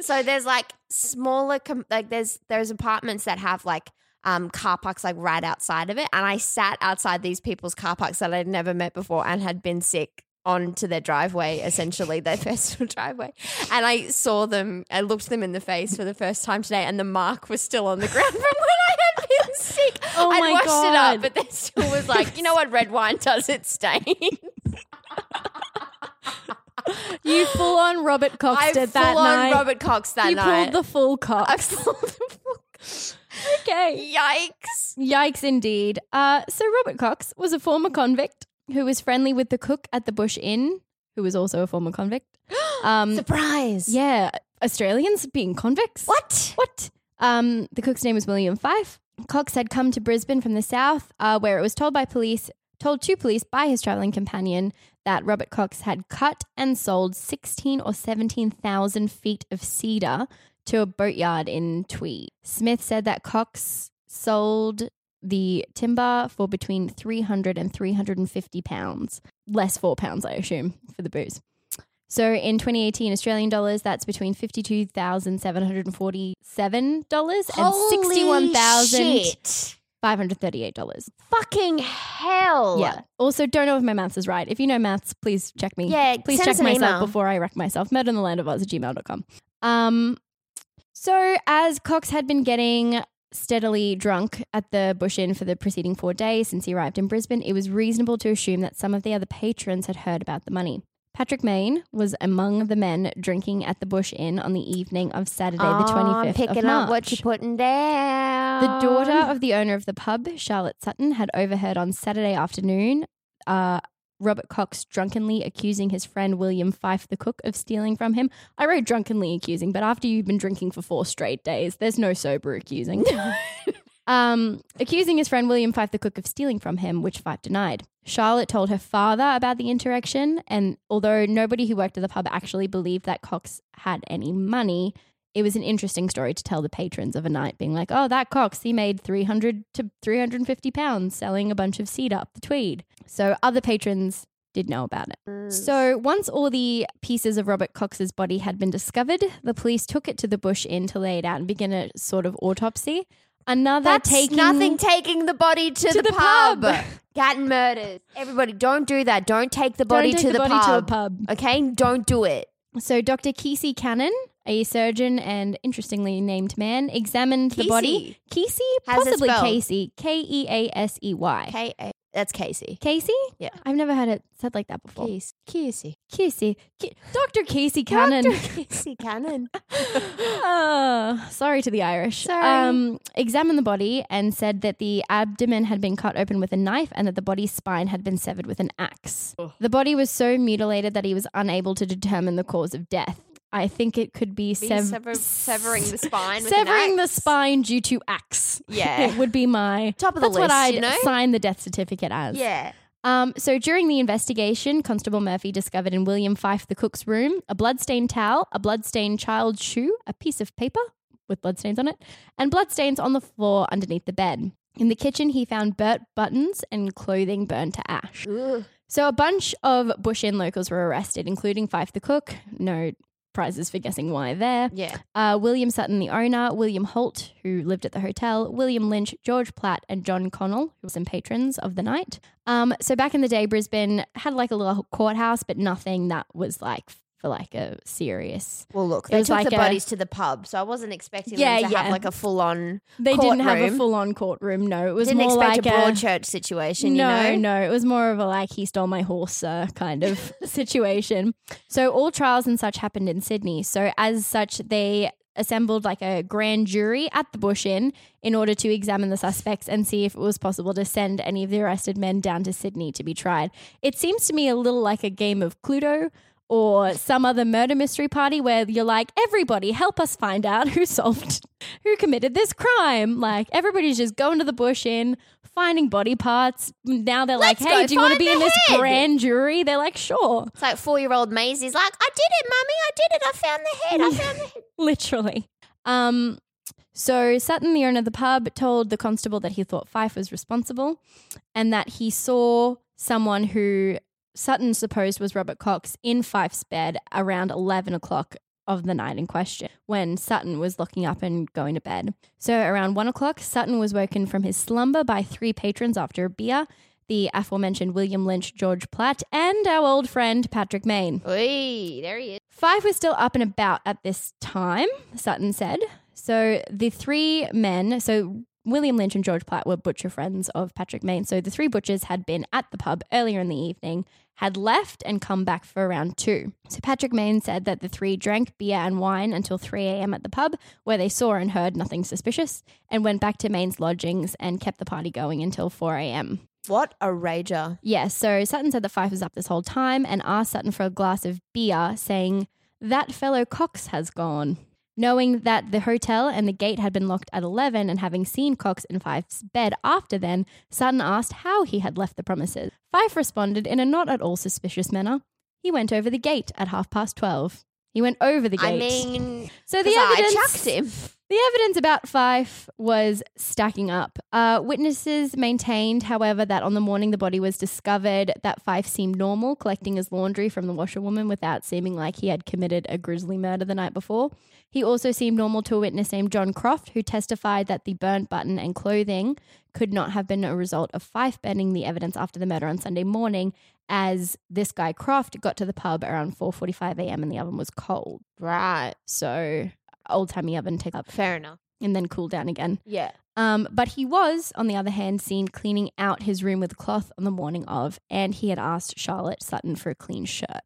so there's like smaller, com- like there's there's apartments that have like um, car parks like right outside of it, and I sat outside these people's car parks that I'd never met before and had been sick onto their driveway, essentially their personal driveway, and I saw them. I looked them in the face for the first time today, and the mark was still on the ground from when I had been sick. Oh I'd my washed it God. up, but there still was like, you know what red wine does? It stains. You full on Robert Cox I did full that on night. Robert Cox that you night. pulled the full Cox. I pulled the full. Okay. Yikes! Yikes, indeed. Uh, so Robert Cox was a former convict who was friendly with the cook at the Bush Inn, who was also a former convict. Um, Surprise! yeah, Australians being convicts. What? What? Um, the cook's name was William Fife. Cox had come to Brisbane from the south, uh, where it was told by police, told to police by his traveling companion that Robert Cox had cut and sold sixteen or seventeen thousand feet of cedar to a boatyard in Tweed. Smith said that Cox sold the timber for between 300 and 350 pounds, less four pounds, I assume, for the booze. So in 2018 Australian dollars, that's between fifty-two thousand seven hundred and forty-seven dollars and sixty-one thousand five hundred thirty-eight dollars. Fucking hell! Yeah. Also, don't know if my maths is right. If you know maths, please check me. Yeah, Please check myself email. before I wreck myself. Murder in the land of Oz at gmail.com. Um, so as Cox had been getting steadily drunk at the Bush Inn for the preceding four days since he arrived in Brisbane, it was reasonable to assume that some of the other patrons had heard about the money. Patrick Mayne was among the men drinking at the Bush Inn on the evening of Saturday, the Oh, 25th I'm picking of March. up what you're putting down. The daughter of the owner of the pub, Charlotte Sutton, had overheard on Saturday afternoon uh, Robert Cox drunkenly accusing his friend William Fife, the cook, of stealing from him. I wrote drunkenly accusing, but after you've been drinking for four straight days, there's no sober accusing. um, accusing his friend William Fife, the cook, of stealing from him, which Fife denied. Charlotte told her father about the interaction, and although nobody who worked at the pub actually believed that Cox had any money, it was an interesting story to tell the patrons of a night, being like, "Oh, that Cox, he made three hundred to three hundred and fifty pounds selling a bunch of seed up the Tweed." So other patrons did know about it. Mm. So once all the pieces of Robert Cox's body had been discovered, the police took it to the Bush Inn to lay it out and begin a sort of autopsy. Another That's taking nothing taking the body to, To the, the pub. pub. Gatton murders. Everybody, don't do that. Don't take the Don't body, take to, the the body pub. to a pub. Okay? Don't do it. So Dr. Kesey Cannon, a surgeon and interestingly named man, examined the body. Casey, How's possibly? Casey, K E A S E Y. K- A- that's Casey. Casey? Yeah. I've never heard it said like that before. Casey. Casey. Casey. Dr. Casey Cannon. Dr. Casey Cannon. Sorry to the Irish. Sorry. Um, examined the body and said that the abdomen had been cut open with a knife and that the body's spine had been severed with an axe. The body was so mutilated that he was unable to determine the cause of death. I think it could be, Be sev- sever- severing the spine severing the spine due to axe. Yeah. it would be my Top of the that's what I'd you know? sign the death certificate as. Yeah. Um, so during the investigation, Constable Murphy discovered in William Fife, the cook's room, a bloodstained towel, a bloodstained child's shoe, a piece of paper with bloodstains on it, and bloodstains on the floor underneath the bed. In the kitchen, he found burnt buttons and clothing burned to ash. Ugh. So a bunch of Bush Inn locals were arrested, including Fife the cook. No prizes for guessing why there. Yeah. Uh, William Sutton, the owner, William Holt, who lived at the hotel, William Lynch, George Platt, and John Connell, who were some patrons of the night. Um, so back in the day, Brisbane had like a little courthouse, but nothing that was like for like a serious. Well, look, they took like the a- bodies to the pub, so I wasn't expecting Yeah, them to yeah. have like a full on. They didn't have a full on courtroom. No, it was Didn't more expect like a Broadchurch situation, no, you know? no, it was more of a like he stole my horse uh, kind of situation. So all trials and such happened in Sydney. So as such, they assembled like a grand jury at the Bush Inn in order to examine the suspects and see if it was possible to send any of the arrested men down to Sydney to be tried. It seems to me a little like a game of Cluedo. Or some other murder mystery party where you're like, everybody help us find out who solved, who committed this crime. Like, everybody's just going to the Bush Inn, finding body parts. Now they're Let's like, hey, do you want to be in the this head." grand jury? They're like, sure. It's like four year old Maisie's like, I did it, mummy, I did it, I found the head, I found the head. literally. Um, so Sutton, the owner of the pub, told the constable that he thought Fife was responsible, and that he saw someone who Sutton supposed was Robert Cox in Fife's bed around eleven o'clock of the night in question when Sutton was looking up and going to bed. So around one o'clock, Sutton was woken from his slumber by three patrons after a beer. the aforementioned William Lynch, George Platt, and our old friend Patrick Mayne. Oi, there he is. Fife was still up and about at this time, Sutton said. So the three men, so William Lynch and George Platt were butcher friends of Patrick Mayne. So the three butchers had been at the pub earlier in the evening, had left and come back for around two. So Patrick Mayne said that the three drank beer and wine until 3 a.m. at the pub, where they saw and heard nothing suspicious, and went back to Mayne's lodgings and kept the party going until 4 a.m. What a rager. Yes, so Sutton said that Fife was up this whole time and asked Sutton for a glass of beer, saying, That fellow Cox has gone. Knowing that the hotel and the gate had been locked at 11 and having seen Cox in Fife's bed after then, Sutton asked how he had left the premises. Fife responded in a not at all suspicious manner. He went over the gate at half past 12. He went over the gate. I mean, so the 'cause I evidence chucked him. The evidence about Fife was stacking up. Uh, witnesses maintained, however, that on the morning the body was discovered, that Fife seemed normal, collecting his laundry from the washerwoman without seeming like he had committed a grisly murder the night before. He also seemed normal to a witness named John Croft, who testified that the burnt button and clothing could not have been a result of Fife burning the evidence after the murder on Sunday morning, as this guy Croft got to the pub around 4:45 a.m. and the oven was cold. Right. So old timey oven take up Fair enough. and then cool down again. Yeah. Um, but he was, on the other hand, seen cleaning out his room with cloth on the morning of, and he had asked Charlotte Sutton for a clean shirt.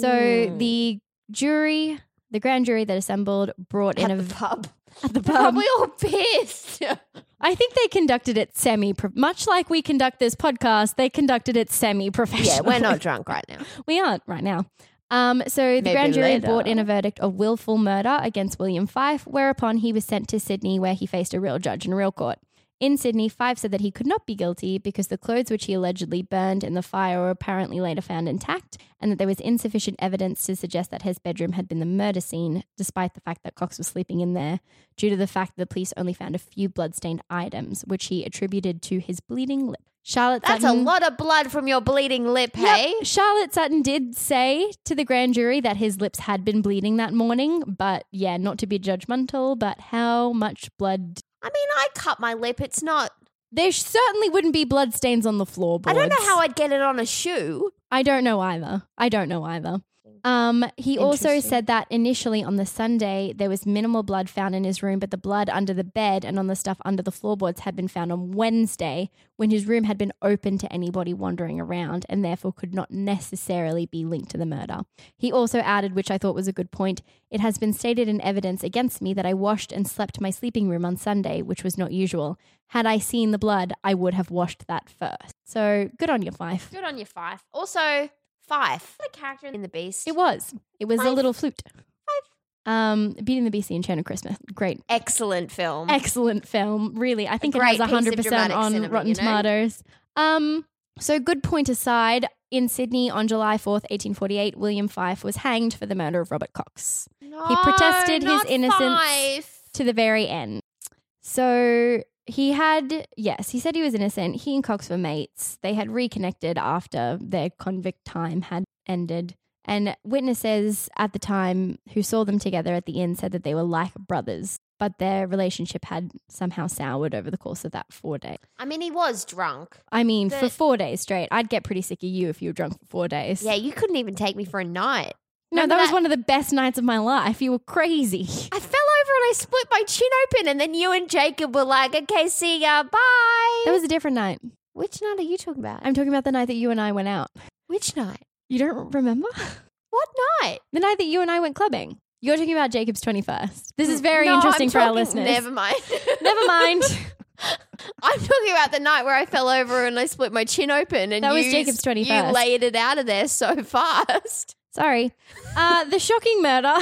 So the jury, the grand jury that assembled, brought in At a the pub. at the pub. probably all pissed. I think they conducted it semi, much like we conduct this podcast. They conducted it semi yeah, professional. we're not drunk right now. We aren't right now. Um, so the Maybe grand jury later. brought in a verdict of willful murder against William Fife, whereupon he was sent to Sydney, where he faced a real judge in a real court. In Sydney, Fife said that he could not be guilty because the clothes which he allegedly burned in the fire were apparently later found intact, and that there was insufficient evidence to suggest that his bedroom had been the murder scene, despite the fact that Cox was sleeping in there, due to the fact that the police only found a few bloodstained items, which he attributed to his bleeding lip. Charlotte Sutton That's Sutton, a lot of blood from your bleeding lip, Yep. hey? Charlotte Sutton did say to the grand jury that his lips had been bleeding that morning, but yeah, not to be judgmental, but how much blood? I mean, I cut my lip. It's not. There certainly wouldn't be blood stains on the floorboards. I don't know how I'd get it on a shoe. I don't know either. I don't know either. Um, he also said that initially on the Sunday there was minimal blood found in his room, but the blood under the bed and on the stuff under the floorboards had been found on Wednesday when his room had been open to anybody wandering around and therefore could not necessarily be linked to the murder. He also added, which I thought was a good point, it has been stated in evidence against me that I washed and slept my sleeping room on Sunday, which was not usual. Had I seen the blood, I would have washed that first. So good on your Fife. Good on your Fife. Also, Fife. The character in The Beast. It was. It was a Five. little flute. Um, Beauty and the Beast, The Enchanted Christmas. Great. Excellent film. Excellent film. Really. I think it great has piece of 100% dramatic on cinema, Rotten you know? Tomatoes. Um, so good point aside, in Sydney on July 4th, 1848, William Fife was hanged for the murder of Robert Cox No, protested his not innocence. Fife. to the very end. So he had, yes, he said he was innocent. He and Cox were mates. They had reconnected after their convict time had ended. And witnesses at the time who saw them together at the inn said that they were like brothers, but their relationship had somehow soured over the course of that four days. I mean, he was drunk. I mean, for four days straight, I'd get pretty sick of you if you were drunk for four days. Yeah, you couldn't even take me for a night. no, remember that was one of the best nights of my life. You were crazy. I and I split my chin open, and then you and Jacob were like, "Okay, see ya, bye." That was a different night. Which night are you talking about? I'm talking about the night that you and I went out. Which night? You don't remember? What night? The night that you and I went clubbing. You're talking about Jacob's 21st. This is very No, interesting I'm for our talking- listeners. Never mind. Never mind. I'm talking about the night where I fell over and I split my chin open, and That was you, Jacob's 21st. You laid it out of there so fast. Sorry. Uh, the shocking murder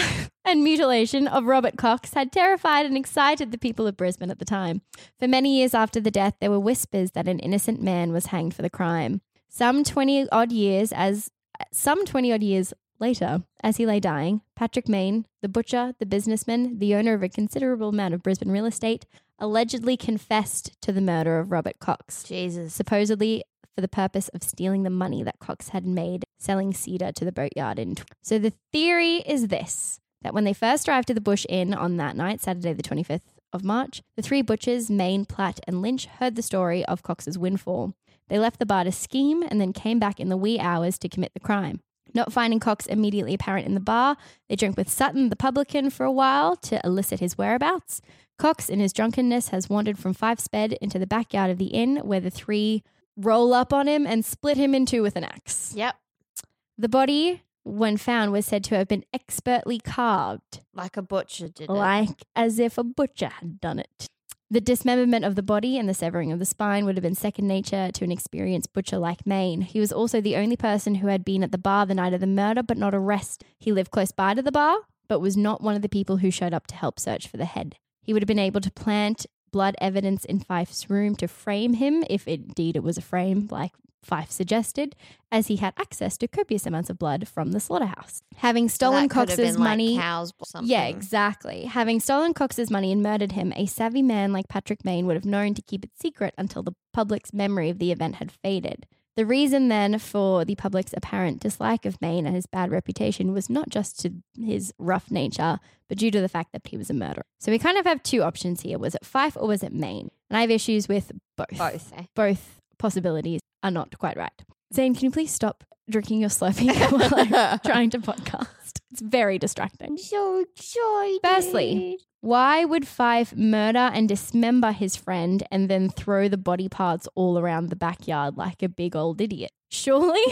and mutilation of Robert Cox had terrified and excited the people of Brisbane at the time. For many years after the death, there were whispers that an innocent man was hanged for the crime. Some 20 odd years as some 20 odd years later, as he lay dying, Patrick Mayne, the butcher, the businessman, the owner of a considerable amount of Brisbane real estate, allegedly confessed to the murder of Robert Cox Jesus. supposedly for the purpose of stealing the money that Cox had made selling cedar to the boatyard in. So the theory is this that when they first arrived to the Bush Inn on that night, Saturday the 25th of March, the three butchers, Mayne, Platt, and Lynch heard the story of Cox's windfall. They left the bar to scheme and then came back in the wee hours to commit the crime. Not finding Cox immediately apparent in the bar, they drank with Sutton, the publican, for a while to elicit his whereabouts. Cox, in his drunkenness, has wandered from Fife's bed into the backyard of the inn, where the three roll up on him and split him in two with an axe. Yep. The body, when found, was said to have been expertly carved, Like a butcher did it. like as if a butcher had done it. The dismemberment of the body and the severing of the spine would have been second nature to an experienced butcher like Mayne. He was also the only person who had been at the bar the night of the murder, but not arrested. He lived close by to the bar, but was not one of the people who showed up to help search for the head. He would have been able to plant blood evidence in Fife's room to frame him, if indeed it was a frame, like Fife suggested, as he had access to copious amounts of blood from the slaughterhouse. Having stolen have like, money. cows or something. Yeah, exactly. Having stolen Cox's money and murdered him, a savvy man like Patrick Mayne would have known to keep it secret until the public's memory of the event had faded. The reason then for the public's apparent dislike of Mayne and his bad reputation was not just to his rough nature, but due to the fact that he was a murderer. So we kind of have two options here. Was it Fife or was it Mayne? And I have issues with both. Both. eh? Both possibilities are not quite right. Zane, can you please stop drinking your Slurpee while I'm trying to podcast? It's very distracting. So excited. Firstly, Why would Fife murder and dismember his friend and then throw the body parts all around the backyard like a big old idiot? Surely.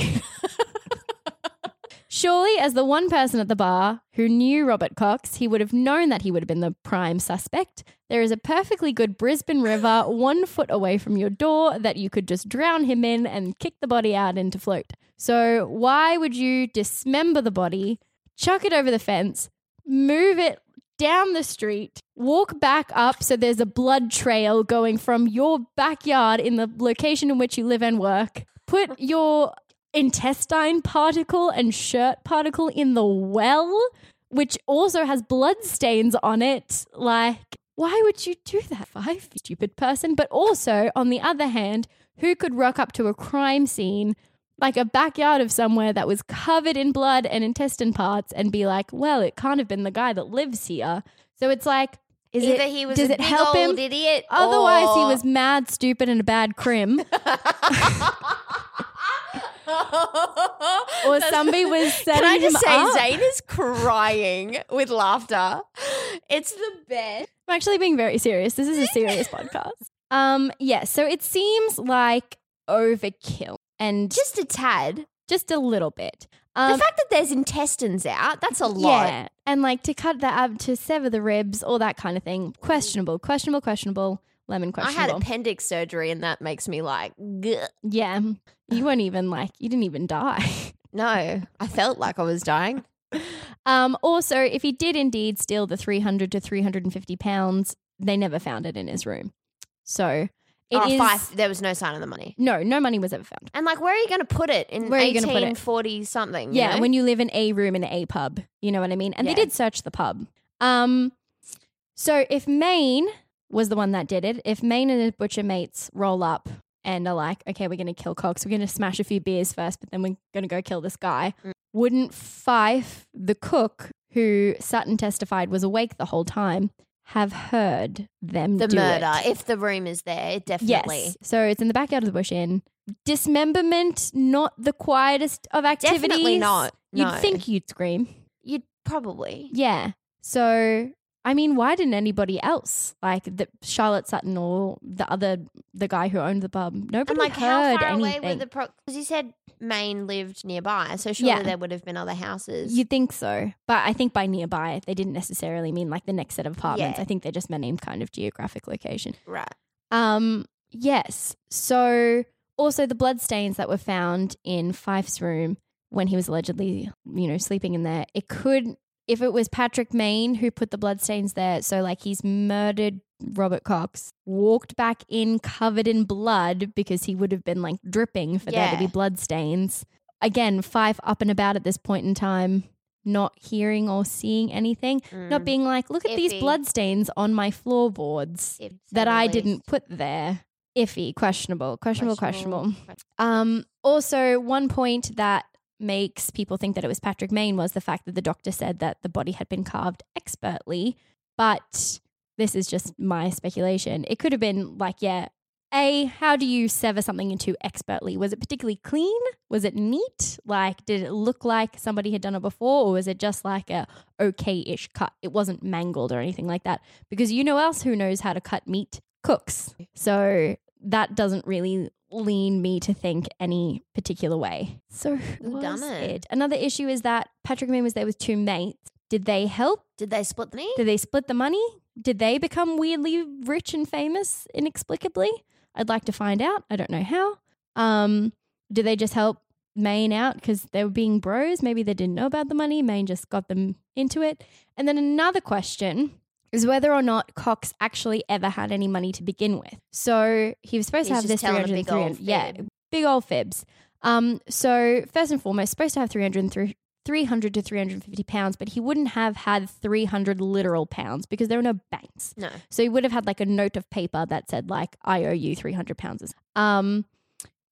Surely, as the one person at the bar who knew Robert Cox, he would have known that he would have been the prime suspect. There is a perfectly good Brisbane River one foot away from your door that you could just drown him in and kick the body out into float. So, why would you dismember the body, chuck it over the fence, move it down the street, walk back up so there's a blood trail going from your backyard in the location in which you live and work, put your intestine particle and shirt particle in the well, which also has blood stains on it. Like, why would you do that, Fife? Stupid person. But also, on the other hand, who could rock up to a crime scene? Like a backyard of somewhere that was covered in blood and intestine parts, and be like, "Well, it can't have been the guy that lives here." So it's like, is Either it? he was does a it help old him? idiot. Otherwise, he was mad, stupid, and a bad crim. or somebody was setting Can I just say, up. Zane is crying with laughter. It's the best. I'm actually being very serious. This is a serious podcast. Um, yeah, so it seems like overkill and just a tad. just a little bit. The Um, fact that there's intestines out, that's a lot. yeah, and like to cut that up, to sever the ribs, all that kind of thing. Questionable, questionable, questionable. Lemon questionable. I had appendix surgery and that makes me like, "Gah." yeah, you weren't even like you didn't even die. no, I felt like I was dying. Um, also, if he did indeed steal the 300 to 350 pounds, they never found it in his room. So it oh, is- five, there was no sign of the money. No, no money was ever found. And like, where are you going to put it in Where are you gonna put it? 1840 something? you Yeah, know? when you live in a room in a pub, you know what I mean? And Yeah. they did search the pub. Um, so if Mayne was the one that did it, if Mayne and his butcher mates roll up and are like, okay, we're going to kill Cox, we're going to smash a few beers first, but then we're going to go kill this guy, Mm. wouldn't Fife, the cook, who Sutton testified was awake the whole time, have heard them the do murder, it? if the room is there, definitely. Yes. So it's in the backyard of the bush inn. Dismemberment, not the quietest of activities. Definitely not. You'd think you'd scream. You'd probably. Yeah. So I mean, why didn't anybody else like the Charlotte Sutton or the other the guy who owned the pub? Nobody And like, heard how far anything. away were the because you said Mayne lived nearby, so surely Yeah. there would have been other houses. You'd think so, but I think by nearby they didn't necessarily mean like the next set of apartments. Yeah. I think they just meant in kind of geographic location. right. Um, yes. So also the blood stains that were found in Fife's room when he was allegedly, you know, sleeping in there. It could if it was Patrick Mayne who put the bloodstains there, so like he's murdered Robert Cox, walked back in covered in blood because he would have been like dripping for there to be bloodstains. Again, Fife up and about at this point in time, not hearing or seeing anything, not Mm. being like, look at these Iffy. blood stains on my floorboards If- say that I least. didn't put there. Iffy, questionable, questionable, questionable. Questionable. Um, also, one point that makes people think that it was Patrick Mayne was the fact that the doctor said that the body had been carved expertly, but this is just my speculation. It could have been like, yeah, A, how do you sever something into expertly? Was it particularly clean? Was it neat? Like, did it look like somebody had done it before, or was it just like a okay ish cut? It wasn't mangled or anything like that. Because you know else who knows how to cut meat? Cooks. So that doesn't really lean me to think any particular way. So who Who done was it? it? Another issue is that Patrick Mayne was there with two mates. Did they help? Did they split the knee? Did they split the money? Did they become weirdly rich and famous inexplicably? I'd like to find out. I don't know how. Um, did they just help Mayne out because they were being bros? Maybe they didn't know about the money. Mayne just got them into it. And then another question is whether or not Cox actually ever had any money to begin with. So he was supposed to have this telling a 300 big old 300 yeah, big old fibs. Um, so first and foremost, supposed to have 300 and three- 300 to 350 pounds, but he wouldn't have had 300 literal pounds because there were no banks. No. So he would have had like a note of paper that said like I owe you 300 pounds. Um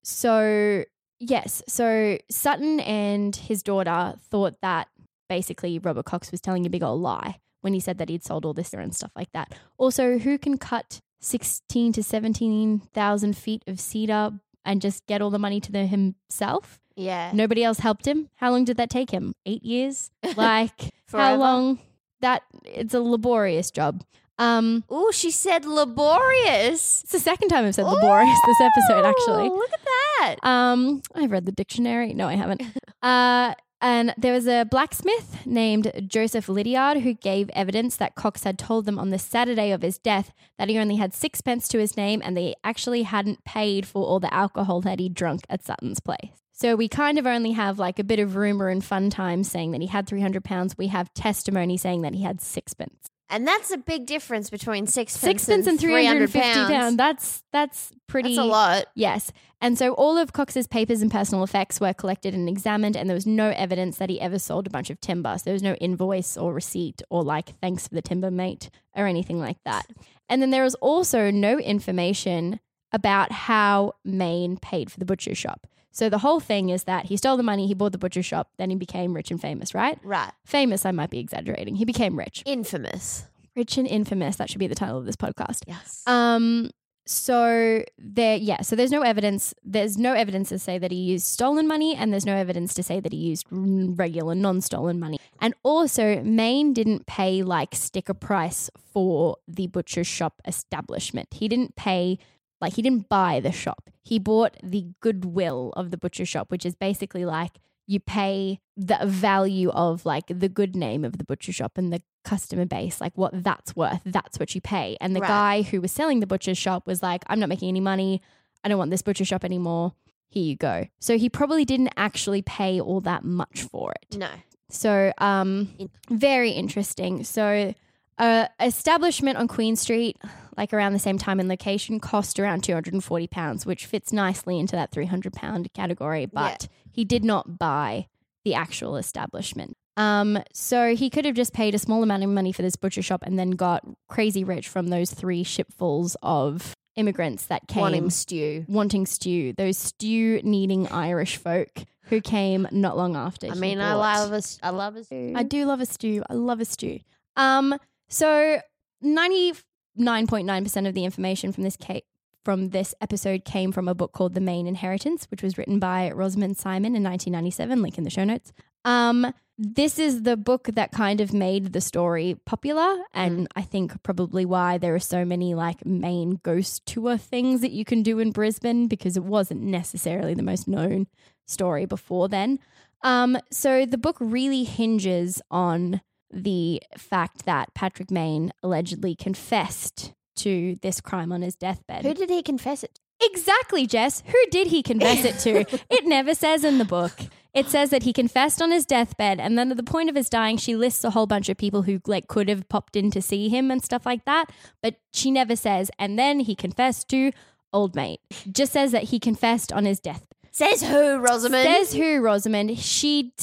so yes, so Sutton and his daughter thought that basically Robert Cox was telling a big old lie when he said that he'd sold all this there and stuff like that. Also, who can cut 16 to 17,000 feet of cedar and just get all the money to the himself? Yeah. Nobody else helped him. How long did that take him? Eight years? Like how long? That it's a laborious job. Um, Oh, she said laborious. it's the second time I've said laborious this episode, actually. Look at that. Um, I've read the dictionary. No, I haven't. Uh, and there was a blacksmith named Joseph Lydiard who gave evidence that Cox had told them on the Saturday of his death that he only had sixpence to his name and they actually hadn't paid for all the alcohol that he drunk at Sutton's place. So we kind of only have like a bit of rumor and fun times saying that he had 300 pounds. We have testimony saying that he had sixpence. And that's a big difference between sixpence, Sixpence and 350 pounds. That's, that's pretty. That's a lot. Yes. And so all of Cox's papers and personal effects were collected and examined, and there was no evidence that he ever sold a bunch of timber. So there was no invoice or receipt or like thanks for the timber, mate, or anything like that. And then there was also no information about how Mayne paid for the butcher shop. So the whole thing is that he stole the money, he bought the butcher shop, then he became rich and famous, right? Right. Famous, I might be exaggerating. He became rich. Infamous. Rich and infamous. That should be the title of this podcast. Yes. Um. So there, yeah. So there's no evidence. There's no evidence to say that he used stolen money, and there's no evidence to say that he used regular, non-stolen money. And also, Mayne didn't pay like sticker price for the butcher shop establishment. He didn't pay like he didn't buy the shop. He bought the goodwill of the butcher shop, which is basically like you pay the value of like the good name of the butcher shop and the customer base, like what that's worth. That's what you pay. And the Right. guy who was selling the butcher shop was like, I'm not making any money. I don't want this butcher shop anymore. Here you go. So he probably didn't actually pay all that much for it. no. So, um, very interesting. So, uh, establishment on Queen Street, like around the same time and location, cost around two hundred and forty pounds, which fits nicely into that three hundred pound category. But he did not buy the actual establishment. Um, so he could have just paid a small amount of money for this butcher shop and then got crazy rich from those three shipfuls of immigrants that came Wanting stew. wanting stew, those stew needing Irish folk who came not long after. I mean, I love a, I love a stew. I do love a stew. I love a stew. Um, so ninety nine point nine percent of the information from this ca- from this episode came from a book called The Mayne Inheritance, which was written by Rosamond Siemon in 1997. Link in the show notes. Um, this is the book that kind of made the story popular, and I think probably why there are so many like Mayne ghost tour things that you can do in Brisbane because it wasn't necessarily the most known story before then. Um, so the book really hinges on the fact that Patrick Mayne allegedly confessed to this crime on his deathbed. Who did he confess it? to? Exactly, Jess. Who did he confess it to? it never says in the book. It says that he confessed on his deathbed, and then at the point of his dying, she lists a whole bunch of people who like could have popped in to see him and stuff like that. But she never says. And then he confessed to old mate. Just says that he confessed on his deathbed. Says who, Rosamond? Says who, Rosamond? She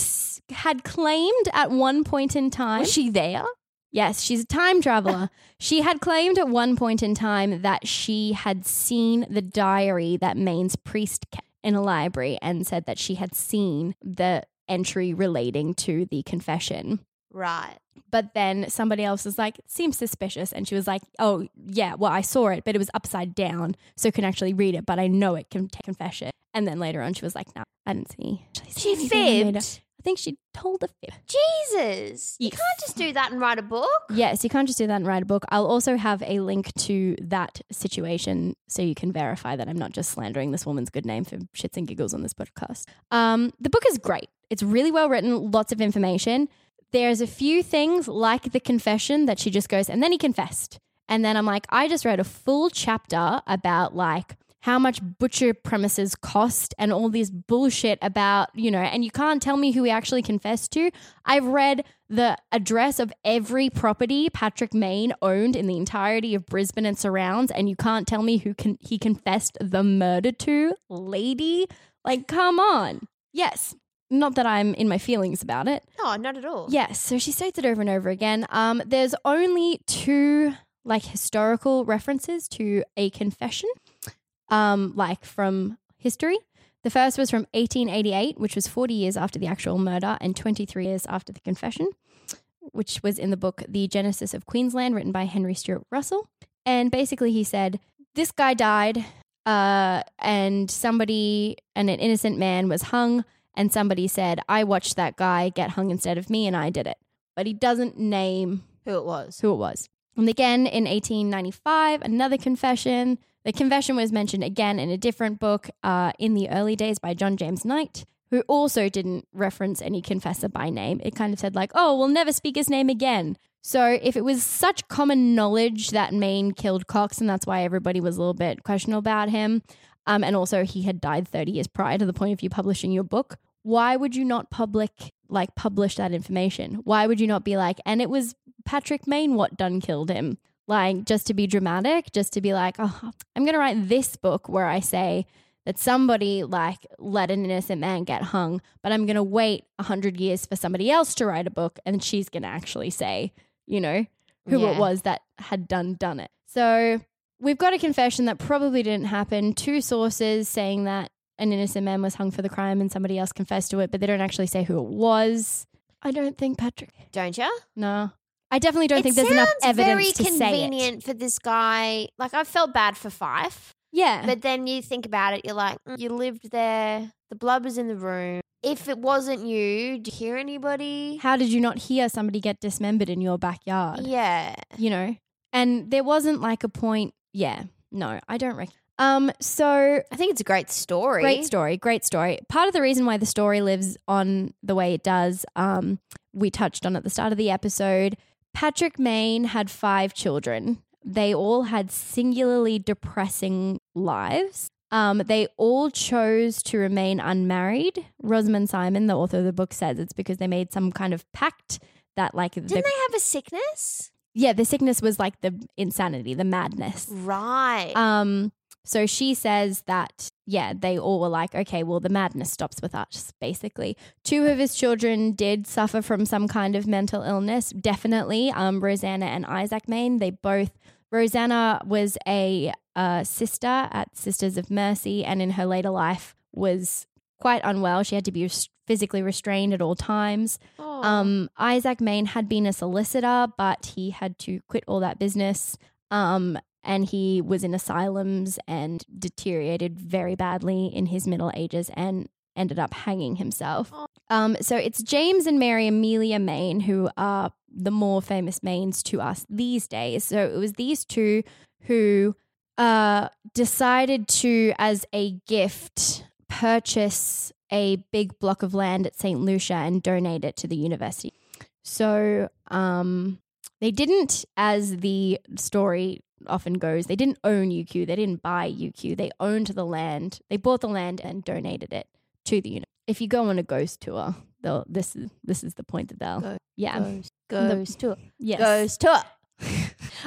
had claimed at one point in time. Was she there? Yes, she's a time traveler. she had claimed at one point in time that she had seen the diary that Mayne's priest kept in a library and said that she had seen the entry relating to the confession. Right. But then somebody else was like, seems suspicious. And she was like, oh, yeah, well, I saw it, but it was upside down. So I can actually read it, but I know it can take confession. And then later on, she was like, no, I didn't see. She anything that made her-" fibbed. I think she told a fib. Jesus. You Yes. can't just do that and write a book. Yes, you can't just do that and write a book. I'll also have a link to that situation so you can verify that I'm not just slandering this woman's good name for shits and giggles on this podcast. Um, the book is great. It's really well written, lots of information. There's a few things like the confession that she just goes, and then he confessed. And then I'm like, I just read a full chapter about like how much butcher premises cost and all this bullshit about, you know, and you can't tell me who he actually confessed to. I've read the address of every property Patrick Mayne owned in the entirety of Brisbane and surrounds, and you can't tell me who can he confessed the murder to, lady. Like, come on. Yes. Not that I'm in my feelings about it. No, not at all. Yes, so she states it over and over again. Um, there's only two like historical references to a confession, um, like from history. The first was from 1888, which was 40 years after the actual murder and 23 years after the confession, which was in the book The Genesis of Queensland, written by Henry Stuart Russell. And basically, he said this guy died, uh, and somebody, and an innocent man was hung, and somebody said, I watched that guy get hung instead of me, and I did it. But he doesn't name Who it was. who it was. And again in 1895, another confession. The confession was mentioned again in a different book uh, in the early days by John James Knight, who also didn't reference any confessor by name. It kind of said, like, oh, we'll never speak his name again. So if it was such common knowledge that Mayne killed Cox, and that's why everybody was a little bit questionable about him, um, and also he had died 30 years prior to the point of you publishing your book, why would you not public like publish that information? Why would you not be like, and it was Patrick Mayne what done killed him? Like just to be dramatic, just to be like, oh, I'm gonna write this book where I say that somebody like let an innocent man get hung, but I'm gonna wait a hundred years for somebody else to write a book, and she's gonna actually say, you know, who Yeah. it was that had done done it. So we've got a confession that probably didn't happen. Two sources saying that an innocent man was hung for the crime and somebody else confessed to it, but they don't actually say who it was. I don't think Patrick. Don't you? No. I definitely don't it think there's enough evidence very to say it. convenient for this guy. Like I felt bad for Fife, Yeah. but then you think about it, you're like, mm, you lived there. The blood was in the room. If it wasn't you, do you hear anybody? How did you not hear somebody get dismembered in your backyard? Yeah. You know? And there wasn't like a point. Yeah. No, I don't reckon. Um, so I think it's a great story. Great story, great story. Part of the reason why the story lives on the way it does, um, we touched on at the start of the episode. Patrick Mayne had five children. They all had singularly depressing lives. Um, they all chose to remain unmarried. Rosamond Siemon, the author of the book, says it's because they made some kind of pact that, like, Didn't the, they have a sickness? Yeah, the sickness was like the insanity, the madness. Right. Um, so she says that, yeah, they all were like, okay, well, the madness stops with us, basically. Two of his children did suffer from some kind of mental illness, definitely. Um, Rosanna and Isaac Mayne, they both, Rosanna was a uh, sister at Sisters of Mercy, and in her later life was quite unwell. She had to be res- physically restrained at all times. Um, Isaac Mayne had been a solicitor, but he had to quit all that business. Um, and he was in asylums and deteriorated very badly in his middle ages and ended up hanging himself. Um, so it's James and Mary Amelia Mayne who are the more famous Maynes to us these days. So it was these two who uh, decided to, as a gift, purchase a big block of land at St. Lucia and donate it to the university. So um, they didn't, as the story often goes, they didn't own UQ. They didn't buy UQ. They owned the land. They bought the land and donated it to the university. If you go on a ghost tour, they'll this is this is the point that they'll Go- yeah goes, goes to yes goes to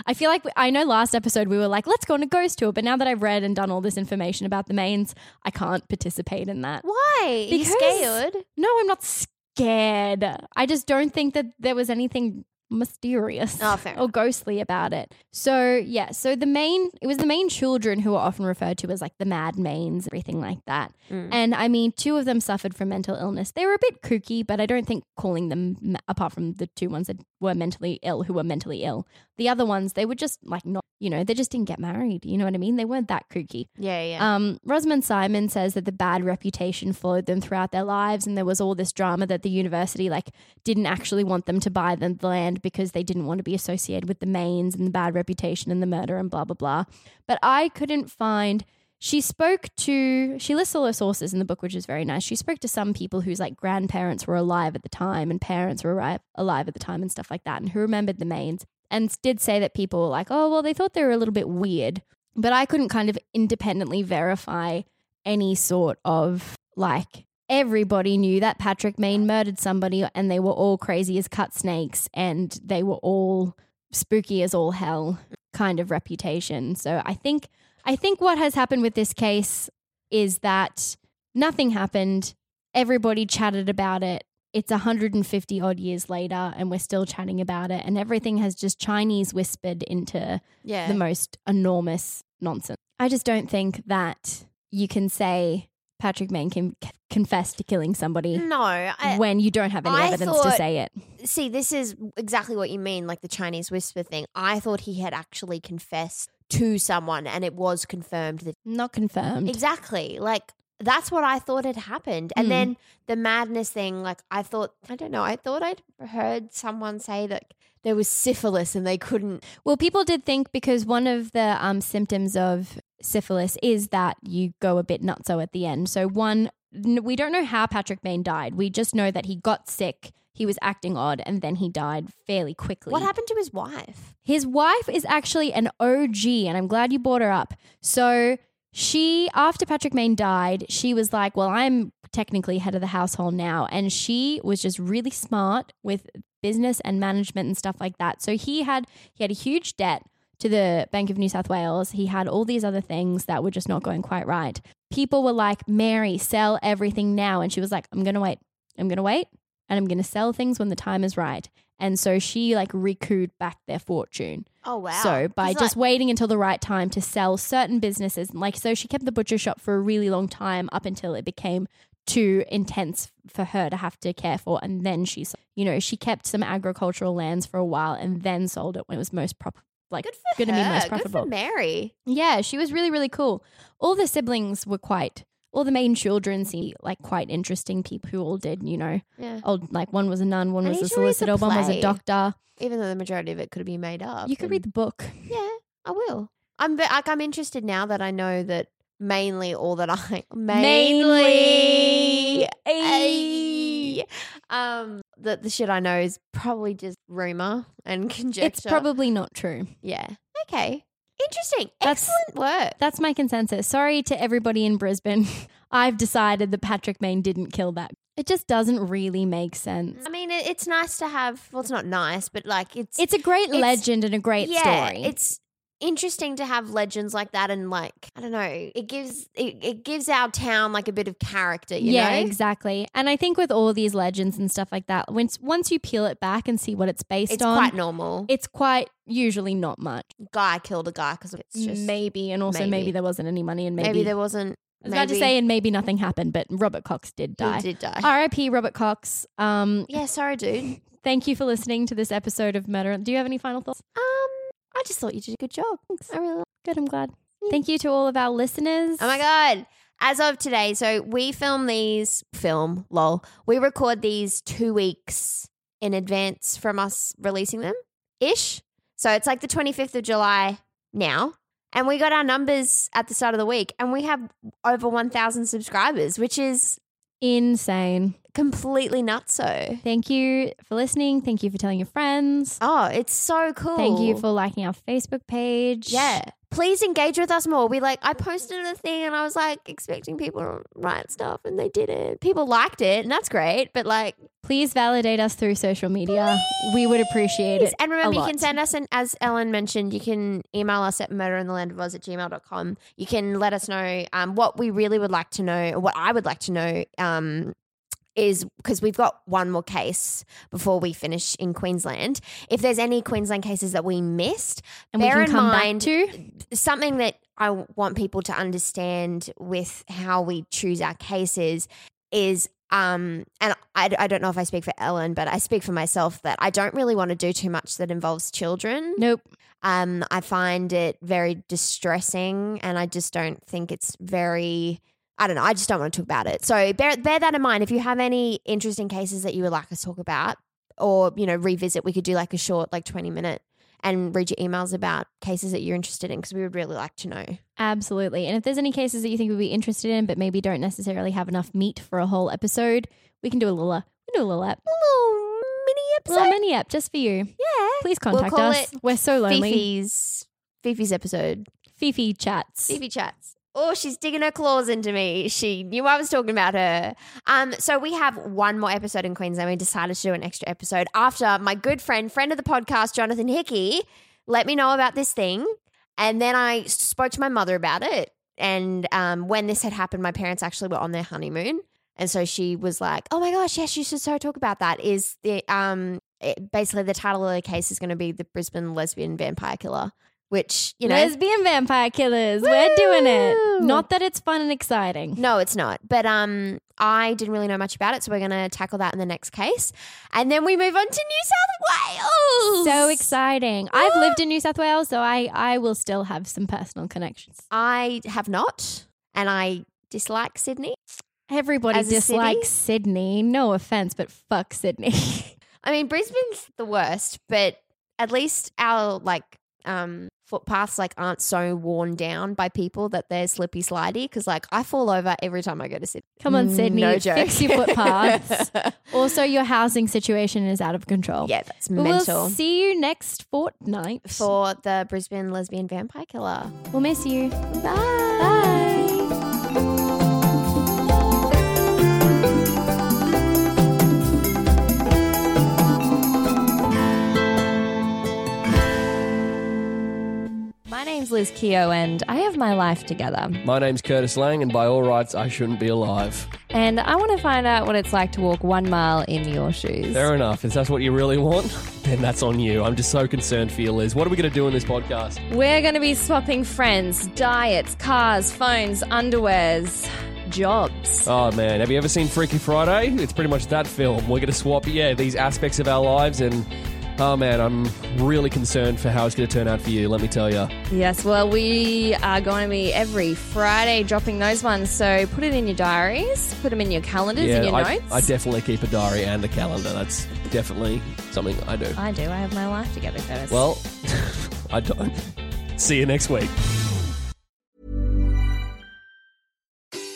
I feel like I know last episode we were like, let's go on a ghost tour, but now that I've read and done all this information about the Maynes, I can't participate in that. Why? Are you scared? No, I'm not scared. I just don't think that there was anything mysterious Oh, or ghostly about it. So yeah, so the Mayne it was the Mayne children who were often referred to as like the mad Maynes, everything like that. Mm. And I mean, two of them suffered from mental illness. They were a bit kooky, but I don't think calling them apart from the two ones that were mentally ill who were mentally ill. The other ones, they were just like not, you know, they just didn't get married. You know what I mean? They weren't that kooky. Yeah, yeah. Um, Rosamond Siemon says that the bad reputation followed them throughout their lives, and there was all this drama that the university like didn't actually want them to buy the the land because they didn't want to be associated with the Maynes and the bad reputation and the murder and blah blah blah. But I couldn't find. She spoke to. She lists all her sources in the book, which is very nice. She spoke to some people whose like grandparents were alive at the time and parents were alive, alive at the time and stuff like that, and who remembered the Maynes and did say that people were like, oh well, they thought they were a little bit weird but I couldn't kind of independently verify any sort of like everybody knew that Patrick Mayne murdered somebody and they were all crazy as cut snakes and they were all spooky as all hell kind of reputation. So I think I think what has happened with this case is that nothing happened. Everybody chatted about it. It's 150 odd years later and we're still chatting about it and everything has just Chinese whispered into yeah. the most enormous nonsense. I just don't think that you can say Patrick Mayne can c- confess to killing somebody no, I, when you don't have any I evidence to say it. see, this is exactly what you mean, like the Chinese whisper thing. I thought he had actually confessed to someone and it was confirmed that Not confirmed. Exactly. Like that's what I thought had happened. And Mm. then the madness thing, like I thought I don't know, I thought I'd heard someone say that there was syphilis and they couldn't Well, people did think because one of the um, symptoms of syphilis is that you go a bit nutso at the end. So, one, we don't know how Patrick Mayne died. We just know that he got sick, he was acting odd, and then he died fairly quickly. What happened to his wife? His wife is actually an OG, and I'm glad you brought her up. So she, after Patrick Mayne died, she was like, Well, I'm technically head of the household now. And she was just really smart with business and management and stuff like that. So he had he had a huge debt to the Bank of New South Wales. He had all these other things that were just not going quite right. People were like, Mary, sell everything now. And she was like, I'm gonna wait. I'm gonna wait and I'm gonna sell things when the time is right. And so she like recouped back their fortune. Oh wow. So by just like, waiting until the right time to sell certain businesses, like so she kept the butcher shop for a really long time up until it became too intense for her to have to care for and then she you know she kept some agricultural lands for a while and then sold it when it was most prop like good for going to be most Good profitable for Mary. yeah she was really really cool all the siblings were quite all the Mayne children seemed like quite interesting people who all did you know Yeah. old like one was a nun one was a solicitor one was a doctor Even though the majority of it could be made up. you could read the book Yeah, I will. I'm like I'm interested now that I know that mainly all that I mainly. Ay. um that the shit I know is probably just rumor and conjecture. it's probably not true yeah. Okay. Interesting. That's- Excellent work. That's my consensus. Sorry to everybody in Brisbane. I've decided that Patrick Mayne didn't kill that. It just doesn't really make sense. I mean, it, it's nice to have. Well, it's not nice, but like it's It's a great It's- legend and a great yeah, story. It's interesting to have legends like that, and like I don't know, it gives it, it gives our town like a bit of character. You yeah, know? exactly. And I think with all these legends and stuff like that, once once you peel it back and see what it's based It's on, it's quite normal. it's quite usually not much. guy killed a guy because it's just maybe, and also maybe. maybe. there wasn't any money, and maybe, maybe, there wasn't. I was about to maybe say, and maybe nothing happened, but Robert Cox did he die. did die. R.I.P. Robert Cox. Um, yeah, sorry, dude. thank you for listening to this episode of Murder. Do you have any final thoughts? Um, I just thought you did a good job. Thanks. I really. Good, I'm glad. Thank you to all of our listeners. Oh my god! As of today, so we film these film lol. We record these two weeks in advance from us releasing them ish. So it's like the twenty fifth of July now, and we got our numbers at the start of the week, and we have over one thousand subscribers, which is Insane. completely nuts. So Thank you for listening. Thank you for telling your friends. oh, it's so cool. Thank you for liking our Facebook page. Yeah. Please engage with us more. We like I posted a thing and I was like expecting people to write stuff and they didn't. People liked it and that's great, but like Please validate us through social media. We would appreciate it. and remember you lot. can send us and as Ellen mentioned, you can email us at murderinthelandofuz at gmail.com. You can let us know um, what we really would like to know or what I would like to know um, is because we've got one more case before we finish in Queensland. If there's any Queensland cases that we missed, And we bear can in mind to? something that I want people to understand with how we choose our cases is um and I, I don't know if I speak for Ellen but I speak for myself that I don't really want to do too much that involves children Nope. um I find it very distressing and I just don't think it's very I don't know I just don't want to talk about it so bear bear that in mind if you have any interesting cases that you would like us to talk about or you know revisit we could do like a short like 20 minute and read your emails about cases that you're interested in because we would really like to know Absolutely. And if there's any cases that you think we'd be interested in, but maybe don't necessarily have enough meat for a whole episode, we can do a little, uh, we can do a little app, little mini a episode. little mini app just for you. yeah. Please We'll contact call us. We're so lonely. Fifi's Fifi's episode. Fifi chats. Fifi chats. Oh, she's digging her claws into me. She knew I was talking about her. Um, so we have one more episode in Queensland. We decided to do an extra episode after my good friend, friend of the podcast, Jonathan Hickey, let me know about this thing. And then I spoke to my mother about it. And um, when this had happened, my parents actually were on their honeymoon. And so she was like, "Oh my gosh, yes, you should so talk about that." Is the um it, basically the title of the case is going to be the Brisbane lesbian vampire killer, which you know Lesbian vampire killers. We're doing it. Not that it's fun and exciting. No, it's not. But um, I didn't really know much about it, so we're going to tackle that in the next case, and then we move on to New South Wales. So exciting. I've lived in New South Wales, so I, I will still have some personal connections. I have not, and I dislike Sydney. Everybody As dislikes Sydney. No offense, but fuck Sydney. I mean, Brisbane's the worst, but at least our like um footpaths like aren't so worn down by people that they're slippy slidey. Because like I fall over every time I go to Sydney. Come on, Sydney. No joke. Fix your footpaths. also, your housing situation is out of control. yeah, that's But mental. We'll see you next fortnight. For the Brisbane lesbian vampire killer. we'll miss you. Bye. My name's Liz Keogh, and I have my life together. My name's Curtis Lang, and by all rights, I shouldn't be alive. And I want to find out what it's like to walk one mile in your shoes. Fair enough. If that's what you really want, then that's on you. I'm just so concerned for you, Liz. What are we going to do in this podcast? We're going to be swapping friends, diets, cars, phones, underwears, jobs. Oh man, have you ever seen Freaky Friday? It's pretty much that film. We're going to swap, yeah, these aspects of our lives, and oh man, I'm really concerned for how it's going to turn out for you. Let me tell you. Yes, well, we are going to be every Friday dropping those ones. So put it in your diaries, put them in your calendars, yeah, in your I, notes. I definitely keep a diary and a calendar. That's definitely something I do. I do. I have my life together, Curtis. Well, I don't. See you next week.